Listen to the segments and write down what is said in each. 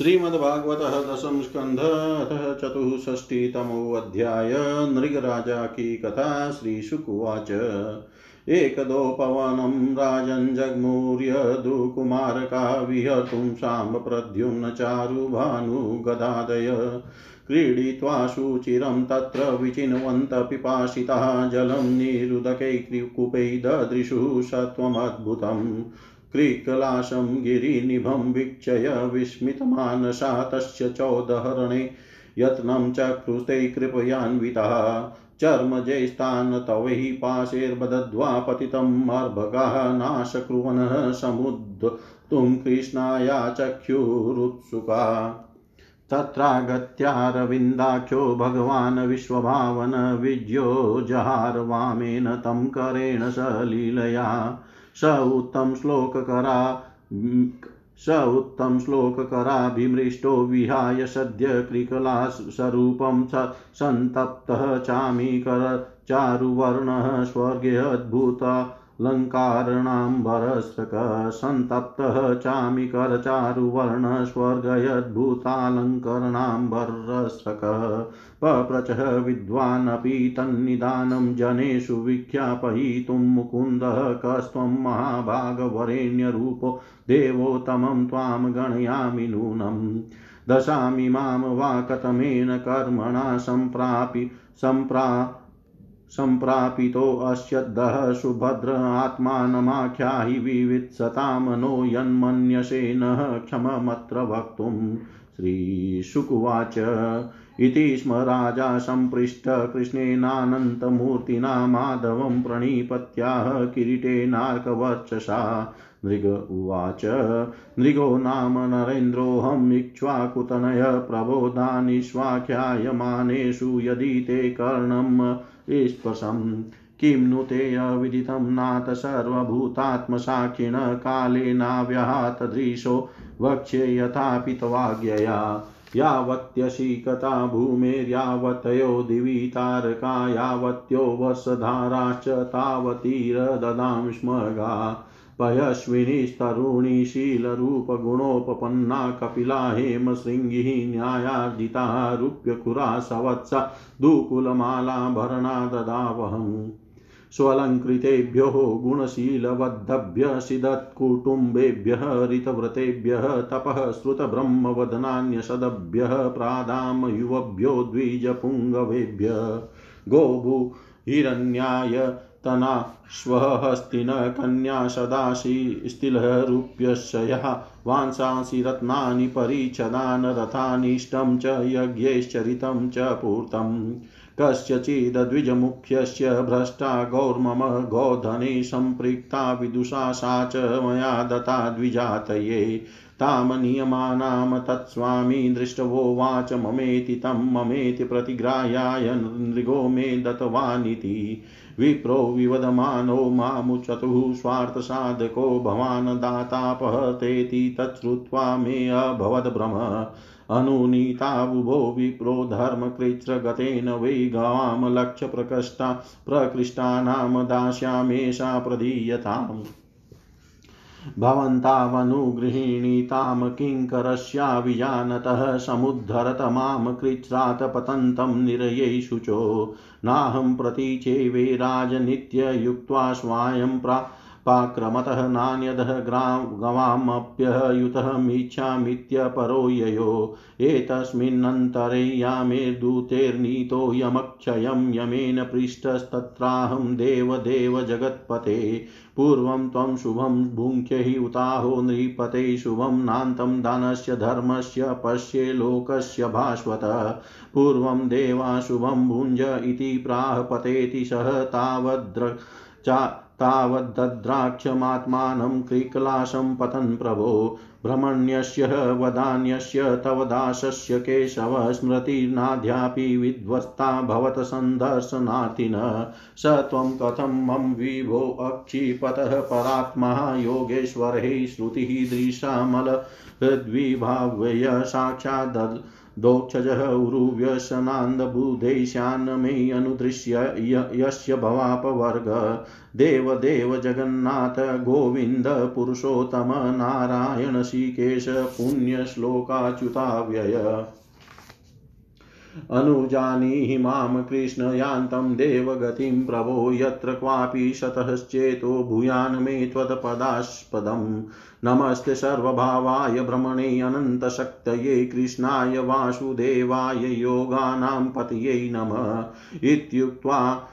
श्रीमद्भागवत दशम स्कंध अथ चतुष्षष्टितमोऽध्याय नृगराजा की कथा श्रीशुकुवाच। एकदो पवनं राजन् जग्मुर्यदुकुमारका विहर्तुं साम्ब प्रद्युम्न चारुभानुगदादय क्रीडित्वा शुचिरं तत्र विचिन्वन्त पिपासितः जलं निरुदकैकूपै ददृशुः सत्त्वमद्भुतम्। क्रीकलाशं गिरिनिभं वीक्षय विस्मितमानसा तस्य चौदहरणे यत्नं चक्रुते कृपयान्वितः। चर्मजैस्तान् तवैः पाशैर्बदध्वा पतितम् अर्भगः नाशकुर्वनः समुद्धुं कृष्णाया चक्षुरुत्सुका। तत्रागत्यारविन्दाख्यो भगवान् विश्वभावन विज्यो जहार वामेन तं करेण सलीलया स उत्तम श्लोककरा स उत्तम श्लोककराभिमृष्टो विहाय सद्य कृकलास्वरूपं सन्तप्तः चामीकर चारुवर्णः स्वर्गेऽद्भुता। लङ्कारणाम्बरस्रक सन्तप्तः चामिकरचारुवर्ण स्वर्गयद्भुतालङ्करणाम्बरस्रक पप्रचः विद्वानपि तन्निदानं जनेषु विख्यापयितुं मुकुन्दः कस्त्वं महाभागवरेण्यरूपो देवोत्तमं त्वां गणयामि नूनम् दशामि माँ वा कथमेन कर्मणा सम्प्रापि सम्प्रा सम्प्रापितोऽस्यद्दः सुभद्र आत्मानमाख्याहि विवित्सतां नो यन्मन्यसे न क्षममत्र वक्तुम् श्रीशुकुवाच। इति स्म राजा सम्पृष्ट कृष्णेनानन्तमूर्तिना माधवं प्रणिपत्याह किरीटेनार्कवर्चसा मृग उवाच। नृगो नाम नरेन्द्रोऽहम् इक्ष्वाकुतनय प्रबोधानिष्वाख्यायमानेषु यदि ते कर्णम् स्पशम् किं नु ते अविदितं नाथ सर्वभूतात्मसाक्षिण कालेनाव्यहातदृशो वक्ष्ये यथापि तवाज्ञया यावत्यशिकता भूमेर्यावतयो दिवि तारका, यावत्यो वर्षधाराश्च तावतीरददां स्मगा पयस्विनीस्तरुणी शीलरूपगुणोपपन्ना कपिला हेमशृङ्गिः न्यायार्जिता रूप्यकुरा सवत्सा दुकुलमालाभरणा ददावहम् स्वलङ्कृतेभ्यो गुणशीलवद्धभ्यसिदत्कुटुम्बेभ्यः ऋतव्रतेभ्यः तपः श्रुतब्रह्मवदनान्यसदभ्यः प्रादां युवभ्यो द्विजपुङ्गवेभ्य। गोभू हिरण्याय तना श्वहस्तिन कन्या सदाशि स्थिलरूप्यशया वांसांसि रत्नानि परिच्छदान् रथानिष्टं च यज्ञैश्चरितं च पूर्तम्। कस्यचिद्विजमुख्यस्य भ्रष्टा गौर्मम गोधने सम्पृक्ता विदुषा सा च मया दत्ता द्विजातये। तां नियमानां तत्स्वामी दृष्टवोवाच ममेति तं ममेति प्रतिग्राह्याय नृगो मे दत्तवानिति। विप्रो विवदमानो मामुचतुः स्वार्थसाधको भवान् दातापहतेति तच्छ्रुत्वा मे अभवद्भ्रम अनुनीतावुभो विप्रो धर्मकृच्छ्रगतेन वै गवां लक्ष्यप्रकृष्टा प्रकृष्टानां दास्यामेषा प्रदीयताम्। भवन्तावनुगृहीणीतां किङ्करस्या विजानतः समुद्धरत माँ कृच्छ्रात् पतन्तं निरयै शुचो नाहं प्रतीचे वै राजनित्ययुक्त्वा स्वायं प्रा पाक्रमतः नान्यदः गवामप्ययुतमिच्छामीत्यपरो ययो। एतस्मिन्नन्तरे यामेर्दूतेर्नीतो यमक्षयं यमेन पृष्टस्तत्राहं देवदेव जगत्पते। पूर्वं त्वं शुभं भुङ्क्ष्य हि उताहो नृपते। शुभं नान्तं दानस्य धर्मस्य पश्ये लोकस्य भास्वत। पूर्वं देवा शुभं भुञ्ज इति प्राहपतेति सः तावद्र चा तावद्द्राक्षमात्मानं क्रीकलाशं पतन् प्रभो। भ्रमण्यस्य वदान्यस्य, तव दासस्य केशव स्मृतिर्नाद्यापि विध्वस्ता भवत सन्दर्शनार्थिनः। स त्वं कथं मम विभो अक्षिपतः परात्मा योगेश्वरैः श्रुतिः दृशामल। हृद्विभाव्य साक्षाद् दोक्षजः उरुव्यसनान्दबुधेशान् मे अनुदृश्य यस्य भवापवर्ग। देवदेव जगन्नाथ, गोविन्द, पुरुषोत्तम, नारायण, श्रीकेश, पुण्यश्लोकाच्युताव्यय। अनुजानीहि माँ कृष्णयान्तं देवगतिं प्रभो यत्र क्वापि शतश्चेतो भूयान् मे त्वत्पदास्पदम्। नमस्ते सर्वभावाय भ्रमणे अनन्तशक्तये कृष्णाय वासुदेवाय योगानां पतये नमः। इत्युक्त्वा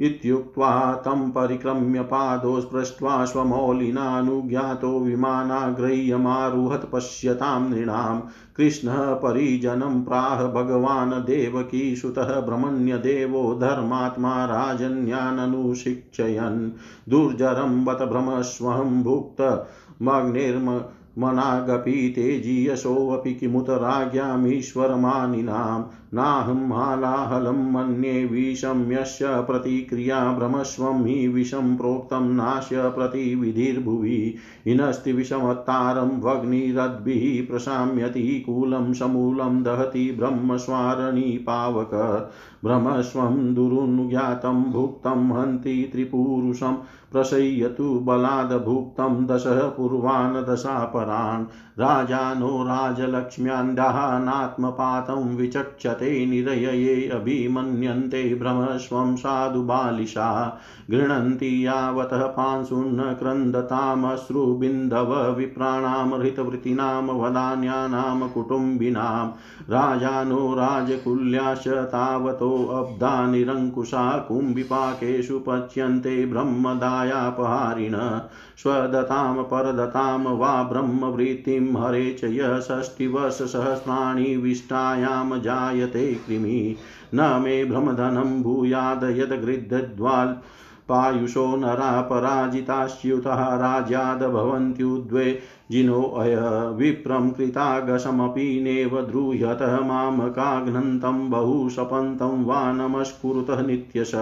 इत्युक्त्वा तं परिक्रम्य पादौ स्पृष्ट्वा स्वमौलिनानुज्ञातो विमानाग्रह्यमारुहत् पश्यतां नृणां। कृष्णः परिजनं प्राह भगवान् देवकीसुतः ब्रह्मण्यदेवो धर्मात्मा राजन्याननुशिक्षयन्। दुर्जरं बत भ्रमस्वहं भुक्त मग्निर्म मनागपि तेजीयसोऽपि किमुत राज्ञामीश्वरमानिनां नाहं हालाहलं मन्ये विषं यस्य प्रतिक्रिया भ्रमस्वं हि विषं प्रोक्तं नाश्य प्रतिविधिर्भुवि। हिनस्ति विषमत्तारं भग्निरद्भिः प्रशाम्यति कूलं समूलं दहति ब्रह्मस्वारणि पावक। भ्रमस्वं दुरुनुज्ञातं भुक्तं हन्ति त्रिपुरुषं प्रशय्यतु बलादभुक्तं दशः पूर्वान् दशापरान् राजानो राजलक्ष्म्यान्धः नात्मपातं विचक्षते निरयये अभिमन्यन्ते भ्रमस्वं साधु बालिशा। गृह्णन्ति यावतः पांशुन्न क्रन्दतामश्रुबिन्दव विप्राणां हृतवृत्तीनां वदान्यानां कुटुम्बिनां राजानो राजकुल्याश्च तावतोऽब्धा निरङ्कुशा कुम्भिपाकेषु पच्यन्ते ब्रह्मदायापहारिण। स्वदतां परदतां वा ब्रह्मवृत्तिं हरे च य विष्टायां जायते कृमि। न मे भ्रमधनं भूयाद यद्गृद्धद्वाल् पायुषो नरा पराजिताश्च्युतः राज्याद् भवन्त्युद्वे जिनोऽय विप्रं कृतागशमपि नेव द्रूह्यत मामकाघ्नन्तं बहु शपन्तं वा नमस्कुरुतः नित्यश।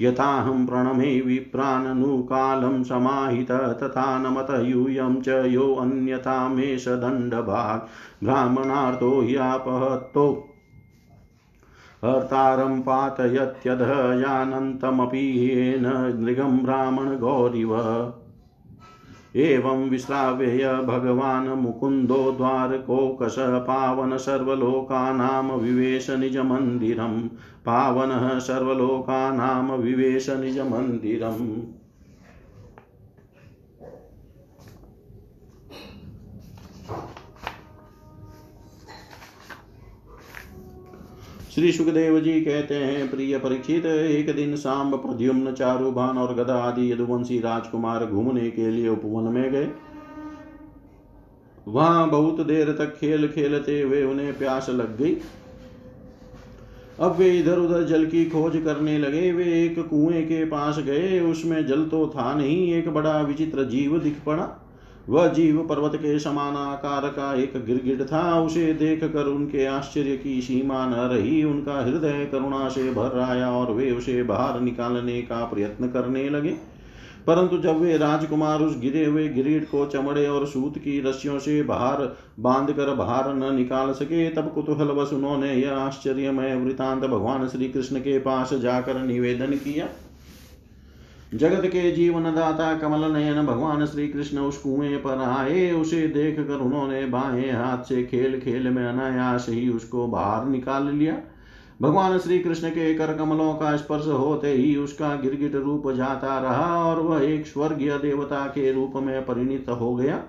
यथाहं प्रणमे विप्राननुकालं समाहित तथा नमत यूयं च योऽन्यथा मेष दण्डभाग् ब्राह्मणार्थो ह्यापहत्तो हर्तारं पातयत्यधः यानन्तमपि येन नृगं ब्राह्मणगौरिव। एवं विश्राव्यय भगवान् मुकुन्दो द्वारकोकश पावन सर्वलोकानां विवेश निजमन्दिरं पावनः सर्वलोकानां विवेश निजमन्दिरम् श्री सुखदेव जी कहते हैं, प्रिय परीक्षित, एक दिन सांब, प्रद्युम्न, चारुभान और गदा आदि यदुवंशी राजकुमार घूमने के लिए उपवन में गए। वहाँ बहुत देर तक खेल खेलते हुए उन्हें प्यास लग गई। अब वे इधर उधर जल की खोज करने लगे। वे एक कुएँ के पास गए। उसमें जल तो था नहीं, एक बड़ा विचित्र जीव दिख पड़ा। वह जीव पर्वत के समान आकार का एक गिरगिट था। उसे देख कर उनके आश्चर्य की सीमा न रही। उनका हृदय करुणा से भर आया और वे उसे बाहर निकालने का प्रयत्न करने लगे। परंतु जब वे राजकुमार उस गिरे हुए गिरीट को चमड़े और सूत की रस्सियों से बाहर बाँध कर बाहर न निकाल सके, तब कुतूहलवश उन्होंने यह आश्चर्यमय वृतांत भगवान श्री कृष्ण के पास जाकर निवेदन किया। जगत के जीवन दाता कमल नयन भगवान श्री कृष्ण उस कुएँ पर आए। उसे देख कर उन्होंने बाएँ हाथ से खेल खेल में अनायास ही उसको बाहर निकाल लिया। भगवान श्री कृष्ण के कर कमलों का स्पर्श होते ही उसका गिरगिट रूप जाता रहा और वह एक स्वर्गीय देवता के रूप में परिणित हो गया।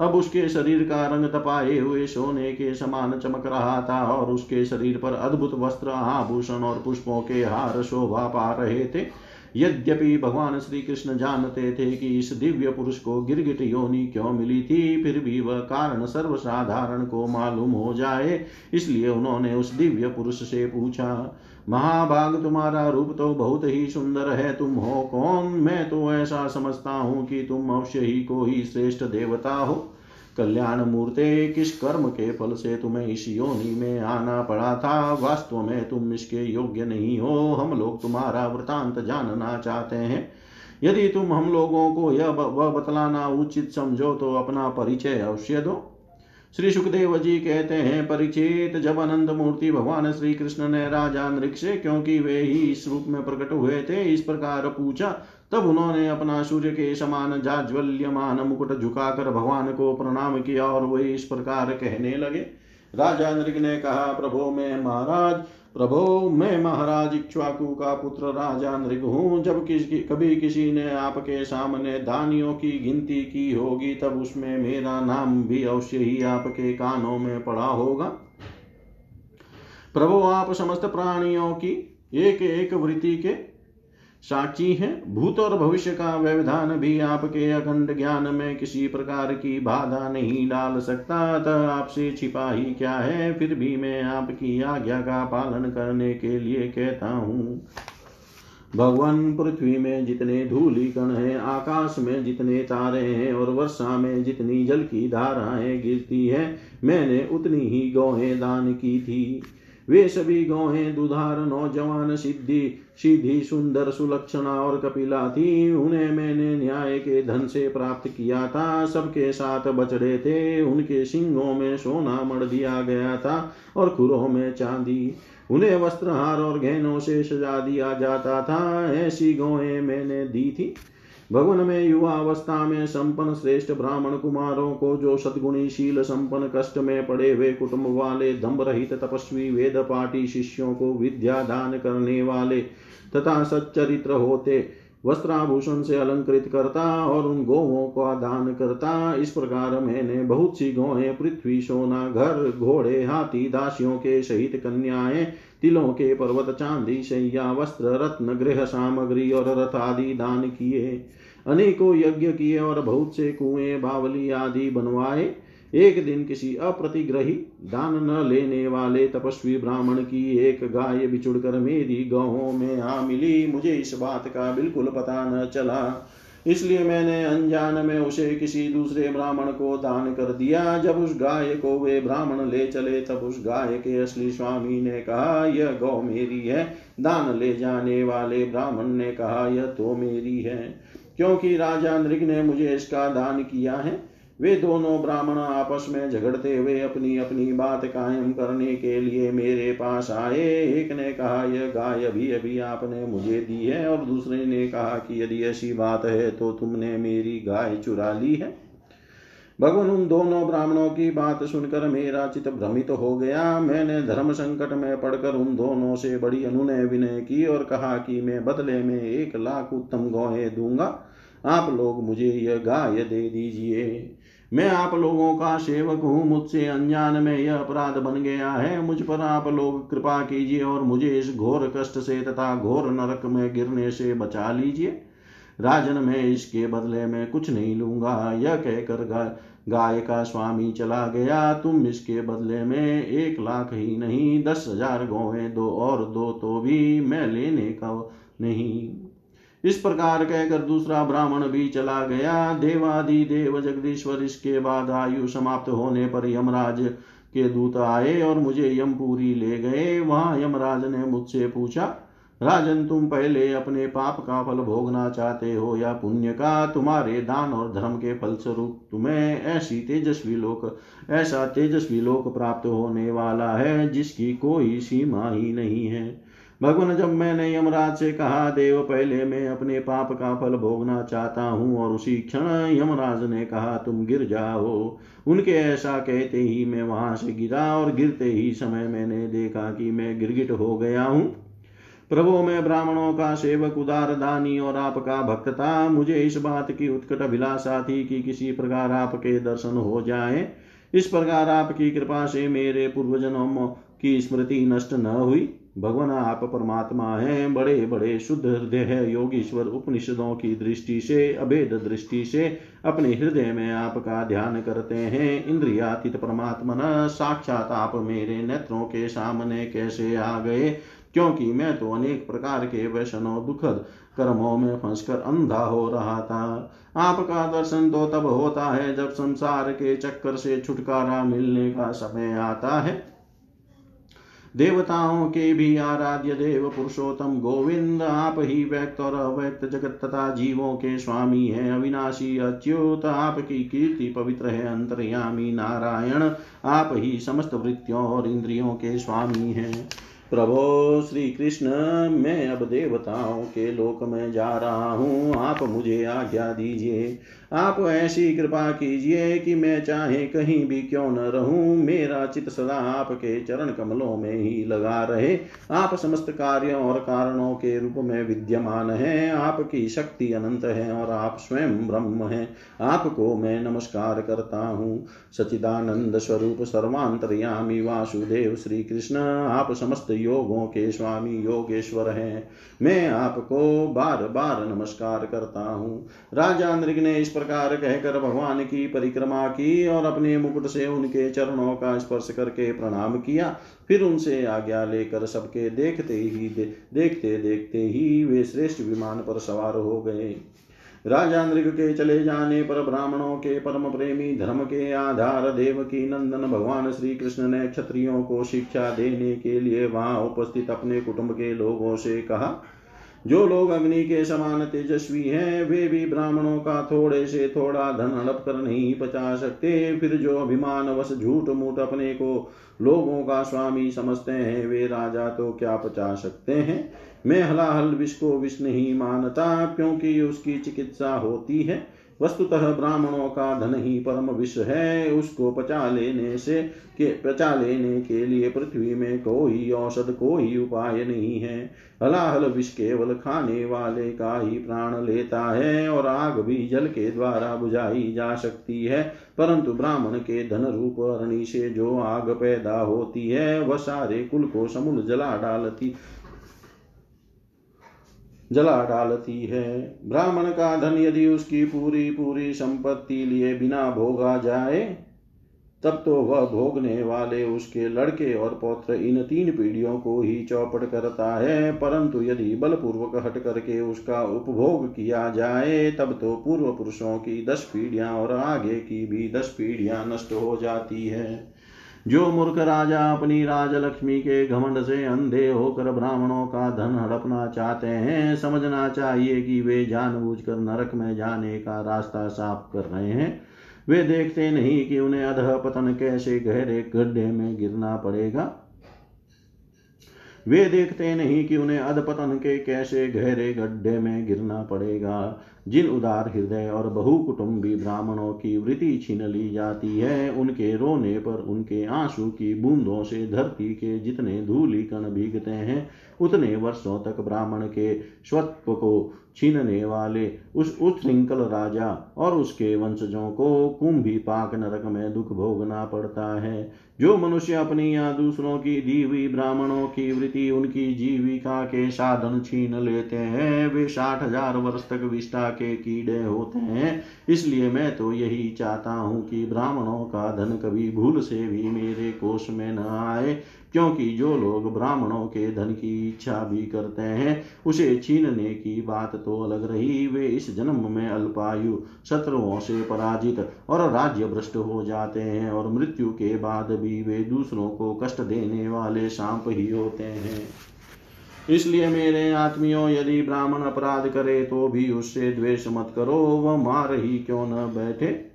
अब उसके शरीर का रंग तपाए हुए सोने के समान चमक रहा था और उसके शरीर पर अद्भुत वस्त्र, आभूषण और पुष्पों के हार शोभा पा रहे थे। यद्यपि भगवान श्री कृष्ण जानते थे कि इस दिव्य पुरुष को गिरगिट योनि क्यों मिली थी, फिर भी वह कारण सर्वसाधारण को मालूम हो जाए, इसलिए उन्होंने उस दिव्य पुरुष से पूछा, महाभाग तुम्हारा रूप तो बहुत ही सुंदर है, तुम हो कौन? मैं तो ऐसा समझता हूँ कि तुम अवश्य ही को ही श्रेष्ठ देवता हो। कल्याण मूर्ते, किस कर्म के फल से तुम्हें इस योनि में आना पड़ा था? वास्तव में तुम इसके योग्य नहीं हो। हम लोग तुम्हारा वृतांत जानना चाहते हैं। यदि तुम हम लोगों को यह वह बतलाना उचित समझो तो अपना परिचय अवश्य दो। श्री सुखदेव जी कहते हैं, परिचित जब अनंत मूर्ति भगवान श्री कृष्ण ने राजा नृक से, क्योंकि वे ही इस रूप में प्रकट हुए थे, इस प्रकार पूछा तब उन्होंने अपना सूर्य के समान जाज्वल्यमान मुकुट झुकाकर भगवान को प्रणाम किया और वे इस प्रकार कहने लगे। राजा नृग ने कहा, प्रभो मैं महाराज, प्रभो मैं महाराज, इक्ष्वाकु का पुत्र राजा नृग हूँ। जब किसी, कभी किसी ने आपके सामने दानियों की गिनती की होगी, तब उसमें मेरा नाम भी अवश्य ही आपके कानों में पड़ा होगा। प्रभो आप समस्त प्राणियों की एक एक वृत्ति के साक्षी है। भूत और भविष्य का व्यवधान भी आपके अखंड ज्ञान में किसी प्रकार की बाधा नहीं डाल सकता। अतः आपसे छिपा ही क्या है? फिर भी मैं आपकी आज्ञा का पालन करने के लिए कहता हूँ। भगवान पृथ्वी में जितने धूली कण हैं, आकाश में जितने तारे हैं और वर्षा में जितनी जल की धाराएँ गिरती है, मैंने उतनी ही गौहें दान की थी। वे सभी गौहें दुधार नौजवान सिद्धि सीधी सुंदर सुलक्षणा और कपिला थी। उन्हें मैंने न्याय के धन से प्राप्त किया था। सबके साथ बछड़े थे। उनके सिंगों में सोना मर दिया गया था और खुरों में चांदी। उन्हें वस्त्रहार और गहनों से सजा दिया जाता था। ऐसी गौएँ मैंने दी थी। भवन में युवा अवस्था में संपन्न श्रेष्ठ ब्राह्मण कुमारों को जो सदगुणी शील संपन्न कष्ट में पड़े हुए कुटुंब वाले दम्भ रहित तपस्वी, वेद पाठी शिष्यों को विद्या दान करने वाले तथा सच्चरित्र होते, वस्त्राभूषण से अलंकृत करता और उन गोवों का दान करता, इस प्रकार मैंने बहुत सी गौएँ, पृथ्वी, सोना, घर, घोड़े, हाथी, दासियों के सहित कन्याएँ, तिलों के पर्वत, चांदी, शैया, वस्त्र, रत्न, गृह सामग्री और रथ आदि दान किए। अनेकों यज्ञ किए और बहुत से कुएँ, बावली आदि बनवाए। एक दिन किसी अप्रतिग्रही, दान न लेने वाले तपस्वी ब्राह्मण की एक गाय बिछुड़ कर मेरी गौों में आ मिली। मुझे इस बात का बिल्कुल पता न चला। इसलिए मैंने अनजान में उसे किसी दूसरे ब्राह्मण को दान कर दिया। जब उस गाय को वे ब्राह्मण ले चले, तब उस गाय के असली स्वामी ने कहा, यह गौ मेरी है। दान ले जाने वाले ब्राह्मण ने कहा, यह तो मेरी है। क्योंकि राजा नृग ने मुझे इसका दान किया है। वे दोनों ब्राह्मण आपस में झगड़ते हुए अपनी अपनी बात कायम करने के लिए मेरे पास आए। एक ने कहा, यह गाय अभी अभी आपने मुझे दी है। और दूसरे ने कहा कि, यदि ऐसी बात है तो तुमने मेरी गाय चुरा ली है। भगवान, उन दोनों ब्राह्मणों की बात सुनकर मेरा चित भ्रमित हो गया। मैंने धर्म संकट में पड़कर उन दोनों से बड़ी अनुनय विनय की और कहा कि मैं बदले में एक लाख उत्तम गौए दूँगा। आप लोग मुझे यह गाय दे दीजिए। मैं आप लोगों का सेवक हूँ, मुझसे अनजान में यह अपराध बन गया है। मुझ पर आप लोग कृपा कीजिए और मुझे इस घोर कष्ट से तथा घोर नरक में गिरने से बचा लीजिए। राजन, मैं इसके बदले में कुछ नहीं लूँगा। यह कहकर गाय का स्वामी चला गया। तुम इसके बदले में एक लाख ही नहीं, दस हज़ार गौए दो और दो तो भी मैं लेने का नहीं। इस प्रकार कहकर दूसरा ब्राह्मण भी चला गया। देवादि देव जगदीश्वर इसके बाद आयु समाप्त होने पर यमराज के दूत आए और यम यमपुरी ले गए। वहाँ यमराज ने मुझसे पूछा राजन, तुम पहले अपने पाप का फल भोगना चाहते हो, या पुण्य का तुम्हारे दान और धर्म के फल स्वरूप तुम्हें ऐसी तेजस्वी लोक, ऐसा तेजस्वी लोक प्राप्त होने वाला है, जिसकी कोई सीमा ही नहीं है। भगवान, जब मैंने यमराज से कहा, देव, पहले मैं अपने पाप का फल भोगना चाहता हूँ, और उसी क्षण यमराज ने कहा, तुम गिर जाओ। उनके ऐसा कहते ही मैं वहाँ से गिरा, और गिरते ही समय मैंने देखा कि मैं गिरगिट हो गया हूँ। प्रभु, में ब्राह्मणों का सेवक उदार दानी और आपका भक्त था। मुझे इस बात की उत्कट अभिलाषा थी कि किसी प्रकार आपके दर्शन हो जाए। इस प्रकार आपकी कृपा से मेरे पूर्वजन्मों की स्मृति नष्ट न हुई। भगवान, आप परमात्मा हैं। बड़े बड़े शुद्ध हृदय है। योगीश्वर उपनिषदों की दृष्टि से, अभेद दृष्टि से अपने हृदय में आपका ध्यान करते हैं। इंद्रियातीत परमात्मा न, साक्षात आप मेरे नेत्रों के सामने कैसे आ गए? क्योंकि मैं तो अनेक प्रकार के वैष्णव दुखद कर्मों में फंसकर अंधा हो रहा था। आपका दर्शन तो तब होता है जब संसार के चक्कर से छुटकारा मिलने का समय आता है। देवताओं के भी आराध्य देव पुरुषोत्तम गोविंद आप ही व्यक्त और अव्यक्त जगत तथा जीवों के स्वामी हैं। अविनाशी अच्युत आपकी कीर्ति पवित्र है। अंतर्यामी नारायण आप ही समस्त वृत्तियों और इंद्रियों के स्वामी हैं। प्रभो श्री कृष्ण मैं अब देवताओं के लोक में जा रहा हूँ। आप मुझे आज्ञा दीजिए। आप ऐसी कृपा कीजिए कि मैं चाहे कहीं भी क्यों न रहूँ, मेरा चित सदा आपके चरण कमलों में ही लगा रहे। आप समस्त कार्यों और कारणों के रूप में विद्यमान हैं, आपकी शक्ति अनंत है और आप स्वयं ब्रह्म हैं। आपको मैं नमस्कार करता हूँ। सचिदानंद स्वरूप सर्वांतरयामी वासुदेव श्री कृष्ण आप समस्त योगों के स्वामी योगेश्वर हैं। मैं आपको बार बार नमस्कार करता हूँ। राजा नृग ने इस प्रकार कहकर भगवान की परिक्रमा की और अपने मुकुट से उनके चरणों का स्पर्श करके प्रणाम किया। फिर उनसे आज्ञा लेकर सबके देखते ही दे, देखते देखते ही वे श्रेष्ठ विमान पर सवार हो गए। राजा नृग के चले जाने पर ब्राह्मणों के परम प्रेमी धर्म के आधार देव की नंदन भगवान श्री कृष्ण ने क्षत्रियों को शिक्षा देने के लिए वहाँ उपस्थित अपने कुटुंब के लोगों से कहा जो लोग अग्नि के समान तेजस्वी हैं, वे भी ब्राह्मणों का थोड़े से थोड़ा धन हड़प कर नहीं पचा सकते। फिर जो अभिमान वश झूठ मूठ अपने को लोगों का स्वामी समझते हैं, वे राजा तो क्या पचा सकते हैं? मैं हलाहल विष को विष नहीं मानता, क्योंकि उसकी चिकित्सा होती है। वस्तुतः ब्राह्मणों का धन ही परम विष है। उसको पचा लेने से के, पचा लेने के लिए पृथ्वी में कोई औषध कोई उपाय नहीं है। हलाहल विष केवल खाने वाले का ही प्राण लेता है और आग भी जल के द्वारा बुझाई जा सकती है। परंतु ब्राह्मण के धन रूप अरणि से जो आग पैदा होती है, वह सारे कुल को समूल जला डालती जला डालती है। ब्राह्मण का धन यदि उसकी पूरी पूरी संपत्ति लिए बिना भोगा जाए, तब तो वह भोगने वाले उसके लड़के और पौत्र इन तीन पीढ़ियों को ही चौपट करता है। परंतु यदि बलपूर्वक हट करके उसका उपभोग किया जाए, तब तो पूर्व पुरुषों की दस पीढ़ियाँ और आगे की भी दस पीढ़ियाँ नष्ट हो जाती है। जो मूर्ख राजा अपनी राजलक्ष्मी के घमंड से अंधे होकर ब्राह्मणों का धन हड़पना चाहते हैं, समझना चाहिए कि वे जानबूझकर नरक में जाने का रास्ता साफ़ कर रहे हैं। वे देखते नहीं कि उन्हें अधः पतन कैसे गहरे गड्ढे में गिरना पड़ेगा। वे देखते नहीं कि उन्हें अधपतन के कैसे गहरे गड्ढे में गिरना पड़ेगा। जिन उदार हृदय और बहुकुटुंबी ब्राह्मणों की वृत्ति छीन ली जाती है, उनके रोने पर उनके आँसू की बूंदों से धरती के जितने धूली कण भीगते हैं, उतने वर्षों तक ब्राह्मण के स्वत्व को छीनने वाले उस उच्छृंखल राजा और उसके वंशजों को कुंभी पाक नरक में दुख भोगना पड़ता है। जो मनुष्य अपनी या दूसरों की दी हुई ब्राह्मणों की वृत्ति, उनकी जीविका के साधन छीन लेते हैं, वे साठ हज़ार वर्ष तक विष्टा के कीड़े होते हैं। इसलिए मैं तो यही चाहता हूँ कि ब्राह्मणों का धन कभी भूल से भी मेरे कोष में न आए। क्योंकि जो लोग ब्राह्मणों के धन की इच्छा भी करते हैं, उसे छीनने की बात तो अलग रही। वे इस जन्म में अल्पायु शत्रुओं से पराजित और राज्य भ्रष्ट हो जाते हैं और मृत्यु के बाद भी वे दूसरों को कष्ट देने वाले सांप ही होते हैं। इसलिए मेरे आत्मियों, यदि ब्राह्मण अपराध करे तो भी उससे द्वेष मत करो, वह मार ही क्यों न बैठे?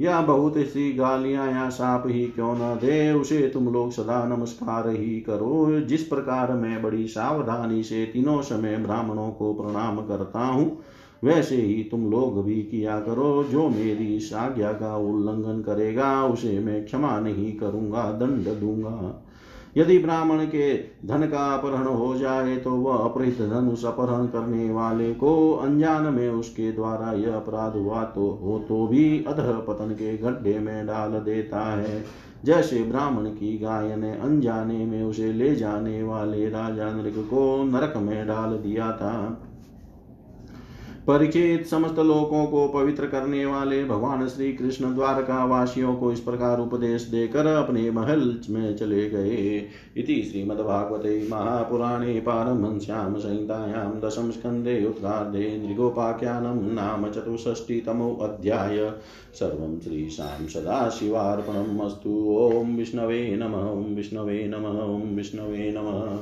या बहुत सी गालियाँ या साप ही क्यों न दे, उसे तुम लोग सदा नमस्कार ही करो। जिस प्रकार मैं बड़ी सावधानी से तीनों समय ब्राह्मणों को प्रणाम करता हूँ, वैसे ही तुम लोग भी किया करो। जो मेरी इस आज्ञा का उल्लंघन करेगा, उसे मैं क्षमा नहीं करूँगा, दंड दूँगा। यदि ब्राह्मण के धन का अपहरण हो जाए तो वह अपहृत धन उस अपहरण करने वाले को अनजान में उसके द्वारा यह अपराध हुआ तो हो तो भी अध पतन के गड्ढे में डाल देता है। जैसे ब्राह्मण की गाय ने अनजाने में उसे ले जाने वाले राजा नृग को नरक में डाल दिया था। परीक्षित समस्त लोकों को पवित्र करने वाले भगवान श्री कृष्ण द्वारका वासियों को इस प्रकार उपदेश देकर अपने महल में चले गए। इति श्रीमद्भागवते महापुराणे पारमहंस्यां संहितायां दशम स्कन्धे उत्तरार्धे नृगोपाख्यानं नाम चतुष्षष्टितमोऽध्याय सर्वं श्रीशां सदाशिवार्पणम् अस्तु। ॐ विष्णवे नम। ॐ विष्णवे नम। ॐ विष्णवे नमः।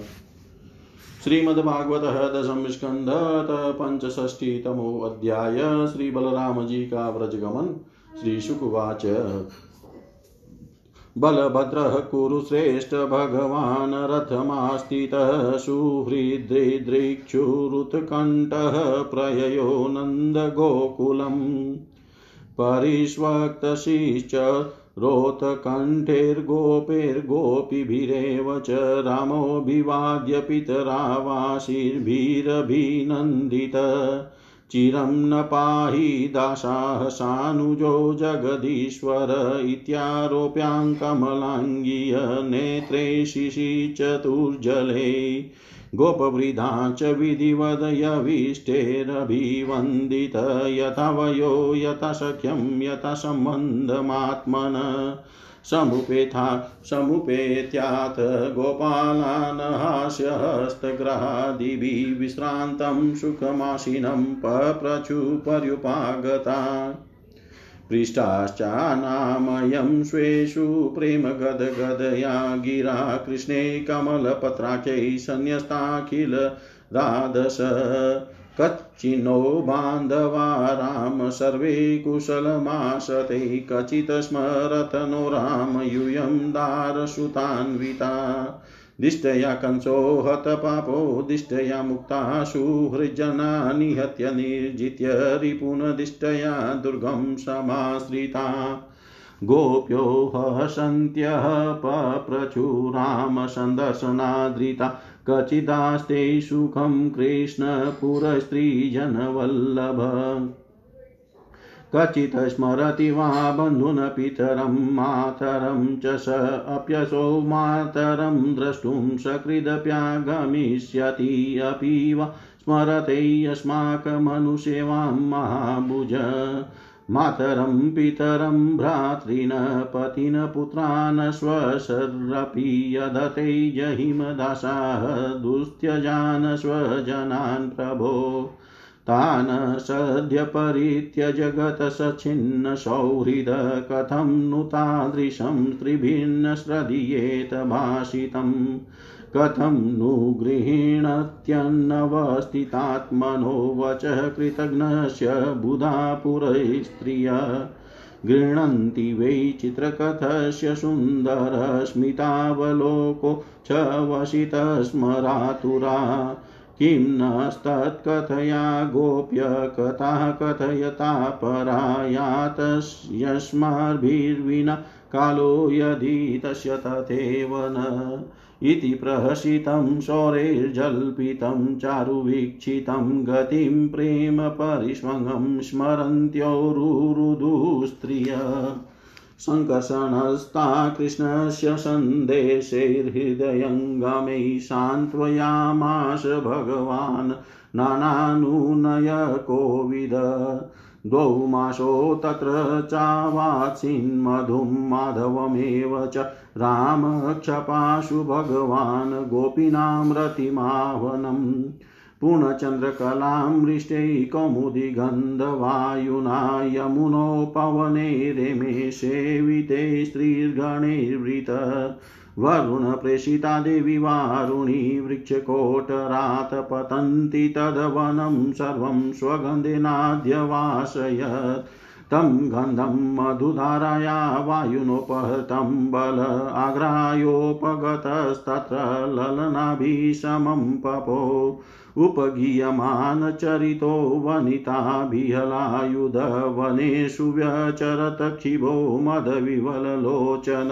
श्रीमद्भागवत दशम स्कंध पंचष्टीतमो अध्याय श्री बलराम जी का व्रजगमन श्री शुकुवाच बलभद्रः कुरुश्रेष्ठ भगवान् रथमास्थितः सुहृदृदृक्षुरुत्कण्ठः प्रययो नन्दगोकुलम्। परिष्वक्तशिश्च रोतकण्ठैर्गोपैर्गोपिभिरेव च रामोऽभिवाद्य पितरावाशीर्भिरभिनन्दित चिरं न पाहि दासाः सानुजो जगदीश्वर इत्यारोप्याङ्कमलाङ्गीय नेत्रे शिशि चतुर्जले गोपवृद्धा च विधिवदयविष्टेरभिवन्दित यथा वयो यथा सख्यं यथा सम्बन्धमात्मन समुपेथा, समुपेत्याथ गोपालान् हास्यहस्तग्रहादिभिः विश्रान्तं सुखमाशिनं पप्रचु पर्युपागता पृष्ठाश्चानामयं स्वेषु प्रेमगदगदया गिरा कृष्णे कमलपत्राख्यै सन्न्यस्ताखिल राधस कच्चिन्नो बान्धवा राम, सर्वे कुशलमाशते कचित् स्मरतनो राम, यूयं दारसुतान्विता। दिष्टया कंसो हतपापो दिष्टया मुक्ता सुहृजना निहत्य निर्जित्य रिपुनदिष्टया दुर्गं समाश्रिता। गोप्यो हसन्त्यः पप्रचुरामसन्दर्शनादृता कचिदास्ते सुखं कृष्णपुरस्त्रीजनवल्लभ क्वचित् स्मरति वा बन्धुन पितरं मातरं च स अप्यसौ मातरं द्रष्टुं सकृदप्यागमिष्यति अपि वा स्मरते अस्माकमनुसेवां महाभुज। मातरं पितरं भ्रातॄन् पतिन पुत्रान् स्वशरपि यदते जहिमदासाः दुस्त्यजान् स्वजनान् प्रभो। तान् सद्य परित्य सौहृद कथं नु तादृशं स्त्रीभिन्न श्रदीयेत भाषितम् कथं नु गृहीणत्यन्नवस्थितात्मनो वचः कृतघ्नस्य बुधा पुरस्त्रिय गृह्णन्ति वै चित्रकथस्य सुन्दरस्मितावलोको च वसितस्मरातुरा किं नस्तत्कथया गोप्य कथाः कथयता परायातस्यस्माभिर्विना कालो यदि तस्य तथैव न। इति प्रहसितं शौरेर्जल्पितं चारुवीक्षितं गतिं प्रेम परिष्वङ्गं स्मरन्त्योरुरुदुस्त्रिय। सङ्कर्षणस्ता कृष्णस्य सन्देशैर्हृदयङ्गमै सान्त्वयामाश भगवान् नानानुनय कोविद द्वौ मासो तत्र चावात्सिन्मधुं माधवमेव च रामक्षपाशु भगवान् गोपीनां रतिमावनम्। पूर्णचन्द्रकलामृष्टै कौमुदिगन्धवायुना यमुनोपवने रेमे सेविते स्त्रीर्गणैर्वृत वरुणप्रेषिता देवी वारुणी वृक्षकोटरात् पतन्ति तद्वनं सर्वं स्वगन्धेनाद्यवासयत् तं गन्धं मधुधाराया वायुनोपहतं बल आग्रायोपगतस्तत्र ललनाभिशमं पपो। उपगीयमानचरितो वनिताभिहलायुधवनेषु व्यचरत क्षिभो मदविवललोचन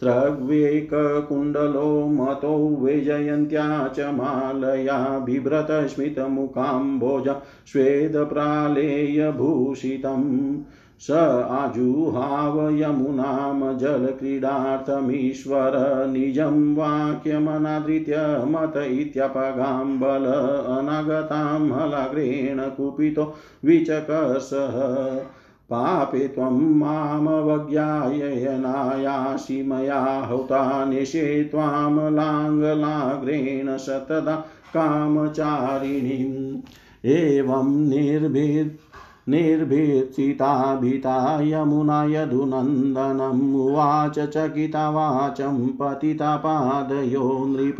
स्रग्वेककुण्डलो मतो वैजयन्त्या च मालया बिभ्रतस्मितमुखाम्भोज स्वेदप्रालेयभूषितम् स आजुहाव यमुनां जलक्रीडार्थमीश्वर निजं वाक्यमनादृत्य मत इत्यपगां बल अनागतां हलाग्रेण कुपितो विचकसः पापे त्वं मामवज्ञायनायासि मया हुता निशे त्वां लाङ्गलाग्रेण सतदा कामचारिणीम्। एवं निर्भीत् निर्भीर्षिताभिता यमुना यदुनन्दनम् उवाच चकिता वाचं पतितापादयो नृप।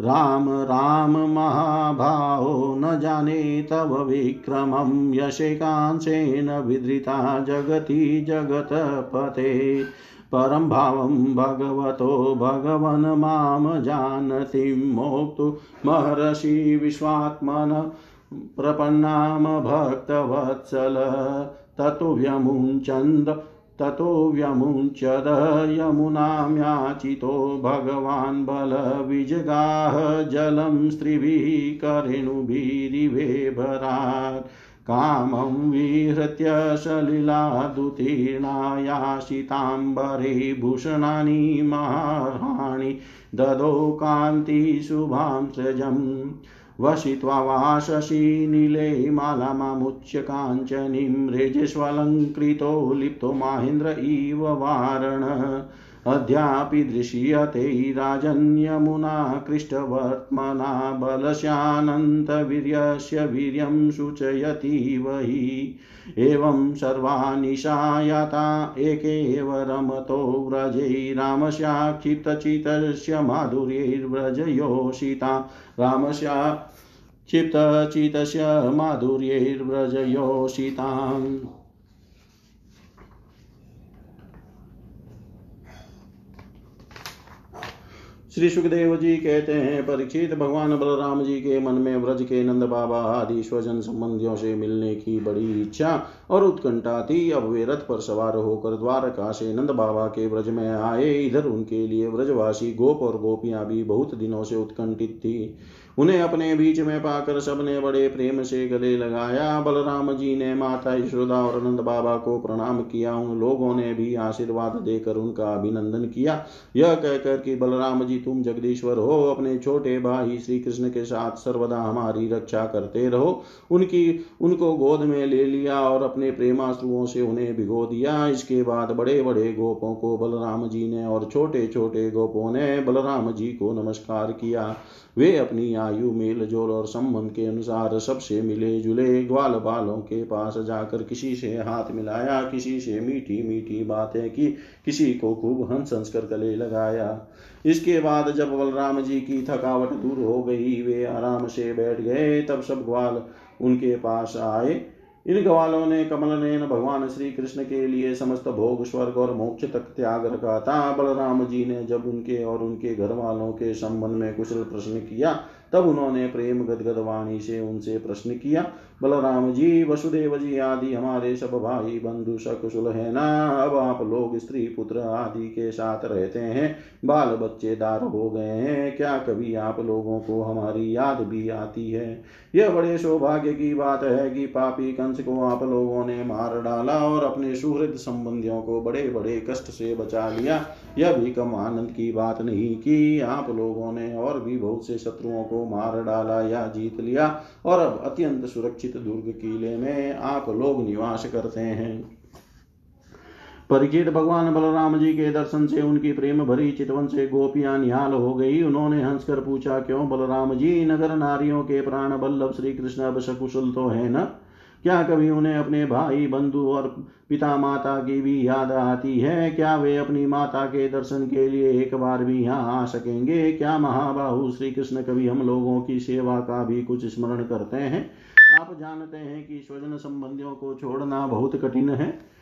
राम राम महाभाहो, न जाने तव विक्रमं। यशेकांशेन विधृता जगति जगतपते। परं भावं भगवतो, भगवन् माँ जानति मोक्तु। महर्षि विश्वात्मन प्रपन्नाम भक्तवत्सल, ततो व्यमुञ्चन्द, ततो व्यमुञ्चद, यमुनां याचितो भगवान् बलविजगाः जलं स्त्रिभिः करेणुभिरिवे भरात् कामं विहृत्य सलिलादुतीर्णायाशिताम्बरे भूषणानि महार्हाणि, ददौ कान्तिशुभां सृजम्। वसित्वा वाशसि नीले मालामामुच्य काञ्चनीं रेजेष्वलङ्कृतो लिप्तो माहेन्द्र इव वारण। अद्यापि दृश्यते राजन्यमुना कृष्टवर्त्मना बलस्यानन्तवीर्यस्य वीर्यं सूचयति वहि। एवं सर्वानिशायाता एकेव रमतो व्रजै रामस्याक्षिप्तचितस्य माधुर्यैर्व्रजयोषिता। रामस्या क्षिप्तचितस्य माधुर्यैर्व्रजयोषिताम्। श्री सुखदेव जी कहते हैं, परीक्षित भगवान बलराम जी के मन में व्रज के नंद बाबा आदि स्वजन संबंधियों से मिलने की बड़ी इच्छा और उत्कंठा थी। अब वे रथ पर सवार होकर द्वारका से नंद बाबा के व्रज में आए। इधर उनके लिए व्रजवासी गोप और गोपियाँ भी बहुत दिनों से उत्कंठित थी। उन्हें अपने बीच में पाकर सबने बड़े प्रेम से गले लगाया। बलराम जी ने माता यशोदा और नंद बाबा को प्रणाम किया। उन लोगों ने भी आशीर्वाद देकर उनका अभिनंदन किया। यह कहकर कि बलराम जी, तुम जगदीश्वर हो, अपने छोटे भाई श्री कृष्ण के साथ सर्वदा हमारी रक्षा करते रहो। उनकी, उनको गोद में ले लिया और अपने प्रेमाश्रुओं से उन्हें भिगो दिया। इसके बाद बड़े बड़े गोपों को बलराम जी ने और छोटे छोटे गोपों ने बलराम जी को नमस्कार किया। वे अपनी आयु, मेल, जोल और संबंध के अनुसार सबसे मिले जुले ग्वाल बालों के पास जाकर किसी से हाथ मिलाया, किसी से मीठी मीठी बातें की, किसी को खूब हंस हंस कर गले लगाया। इसके बाद जब बलराम जी की थकावट दूर हो गई, वे आराम से बैठ गए, तब सब ग्वाल उनके पास आए। इन ग्वालों ने कमल नयन भगवान श्री कृष्ण के लिए समस्त भोग, स्वर्ग और मोक्ष तक त्याग रखा था। बलराम जी ने जब उनके और उनके घर वालों के संबंध में कुशल प्रश्न किया तब उन्होंने प्रेम गदगद वाणी से उनसे प्रश्न किया, बलराम जी, वसुदेव जी आदि हमारे सब भाई बंधु सकुशल है ना? अब आप लोग स्त्री पुत्र आदि के साथ रहते हैं, बाल बच्चेदार हो गए हैं, क्या कभी आप लोगों को हमारी याद भी आती है? यह बड़े सौभाग्य की बात है कि पापी कंस को आप लोगों ने मार डाला और अपने सुहृद संबंधियों को बड़े बड़े कष्ट से बचा लिया। यह भी कम आनंद की बात नहीं कि आप लोगों ने और भी बहुत से शत्रुओं को मार डाला या जीत लिया और अब अत्यंत सुरक्षित दुर्ग किले में आप लोग निवास करते हैं। परिचित भगवान बलराम जी के दर्शन से उनकी प्रेम भरी चितवन से गोपियाँ निहाल हो गई। उन्होंने हंसकर पूछा, क्यों बलराम जी, नगर नारियों के प्राण बल्लभ श्री कृष्ण अब सकुशल तो है न? क्या कभी उन्हें अपने भाई, बंधु और पिता माता की भी याद आती है? क्या वे अपनी माता के दर्शन के लिए एक बार भी यहाँ आ सकेंगे? क्या महाबाहु श्री कृष्ण कभी हम लोगों की सेवा का भी कुछ स्मरण करते हैं? आप जानते हैं कि स्वजन संबंधियों को छोड़ना बहुत कठिन है।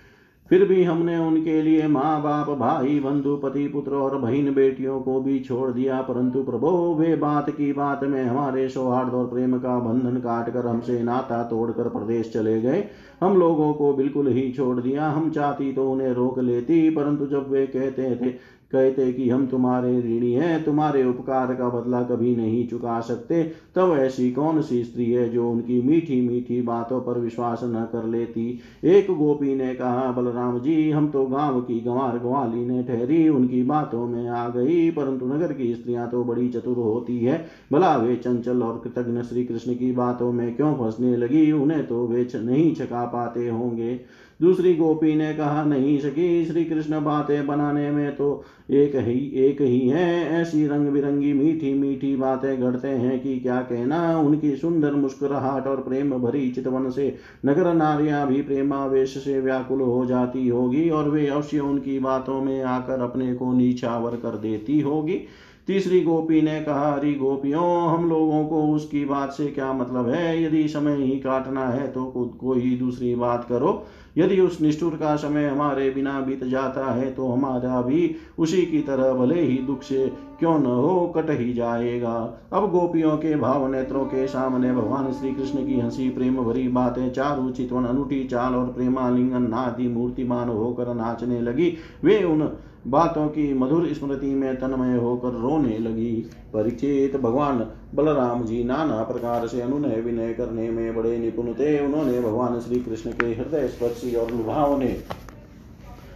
फिर भी हमने उनके लिए माँ बाप भाई, बंधु, पति, पुत्र और बहन बेटियों को भी छोड़ दिया, परंतु प्रभो, वे बात की बात में हमारे सौहार्द और प्रेम का बंधन काट कर हमसे नाता तोड़कर प्रदेश चले गए। हम लोगों को बिल्कुल ही छोड़ दिया। हम चाहती तो उन्हें रोक लेती, परंतु जब वे कहते थे कहते कि हम तुम्हारे ऋणी हैं, तुम्हारे उपकार का बदला कभी नहीं चुका सकते। तब ऐसी कौन सी स्त्री है जो उनकी मीठी मीठी बातों पर विश्वास न कर लेती? एक गोपी ने कहा, बलराम जी, हम तो गाँव की गंवार ग्वाली ने ठहरी, उनकी बातों में आ गई, परंतु नगर की स्त्रियाँ तो बड़ी चतुर होती है। भला वे चंचल और कृतज्ञ श्री कृष्ण की बातों में क्यों फंसने लगी? उन्हें तो वे नहीं छका पाते होंगे। दूसरी गोपी ने कहा, नहीं सकी श्री कृष्ण बातें बनाने में तो एक ही एक ही है। ऐसी रंग बिरंगी मीठी मीठी बातें घड़ते हैं कि क्या कहना? उनकी सुंदर मुस्कुराहट और प्रेम भरी चितवन से नगर नारियाँ भी प्रेमावेश से व्याकुल हो जाती होगी और वे अवश्य उनकी बातों में आकर अपने को नीचावर कर देती होगी। तीसरी गोपी ने कहा हरी गोपियों, हम लोगों को उसकी बात से क्या मतलब है? यदि समय ही काटना है तो खुद को ही दूसरी बात करो। यदि उस निष्ठुर का समय हमारे बिना बीत जाता है तो हमारा भी उसी की तरह भले ही दुख से क्यों न हो, कट ही जाएगा। अब गोपियों के भाव नेत्रों के सामने भगवान श्री कृष्ण की हँसी, प्रेम भरी बातें, चारु चितवन, अनूठी चाल और प्रेमालिंगन नादि मूर्तिमान होकर नाचने लगी। वे उन बातों की मधुर स्मृति में तन्मय होकर रोने लगी। परिचित भगवान बलराम जी नाना प्रकार से अनुनय विनय करने में बड़े निपुण थे। उन्होंने भगवान श्री कृष्ण के हृदय स्पर्शी और लुभावने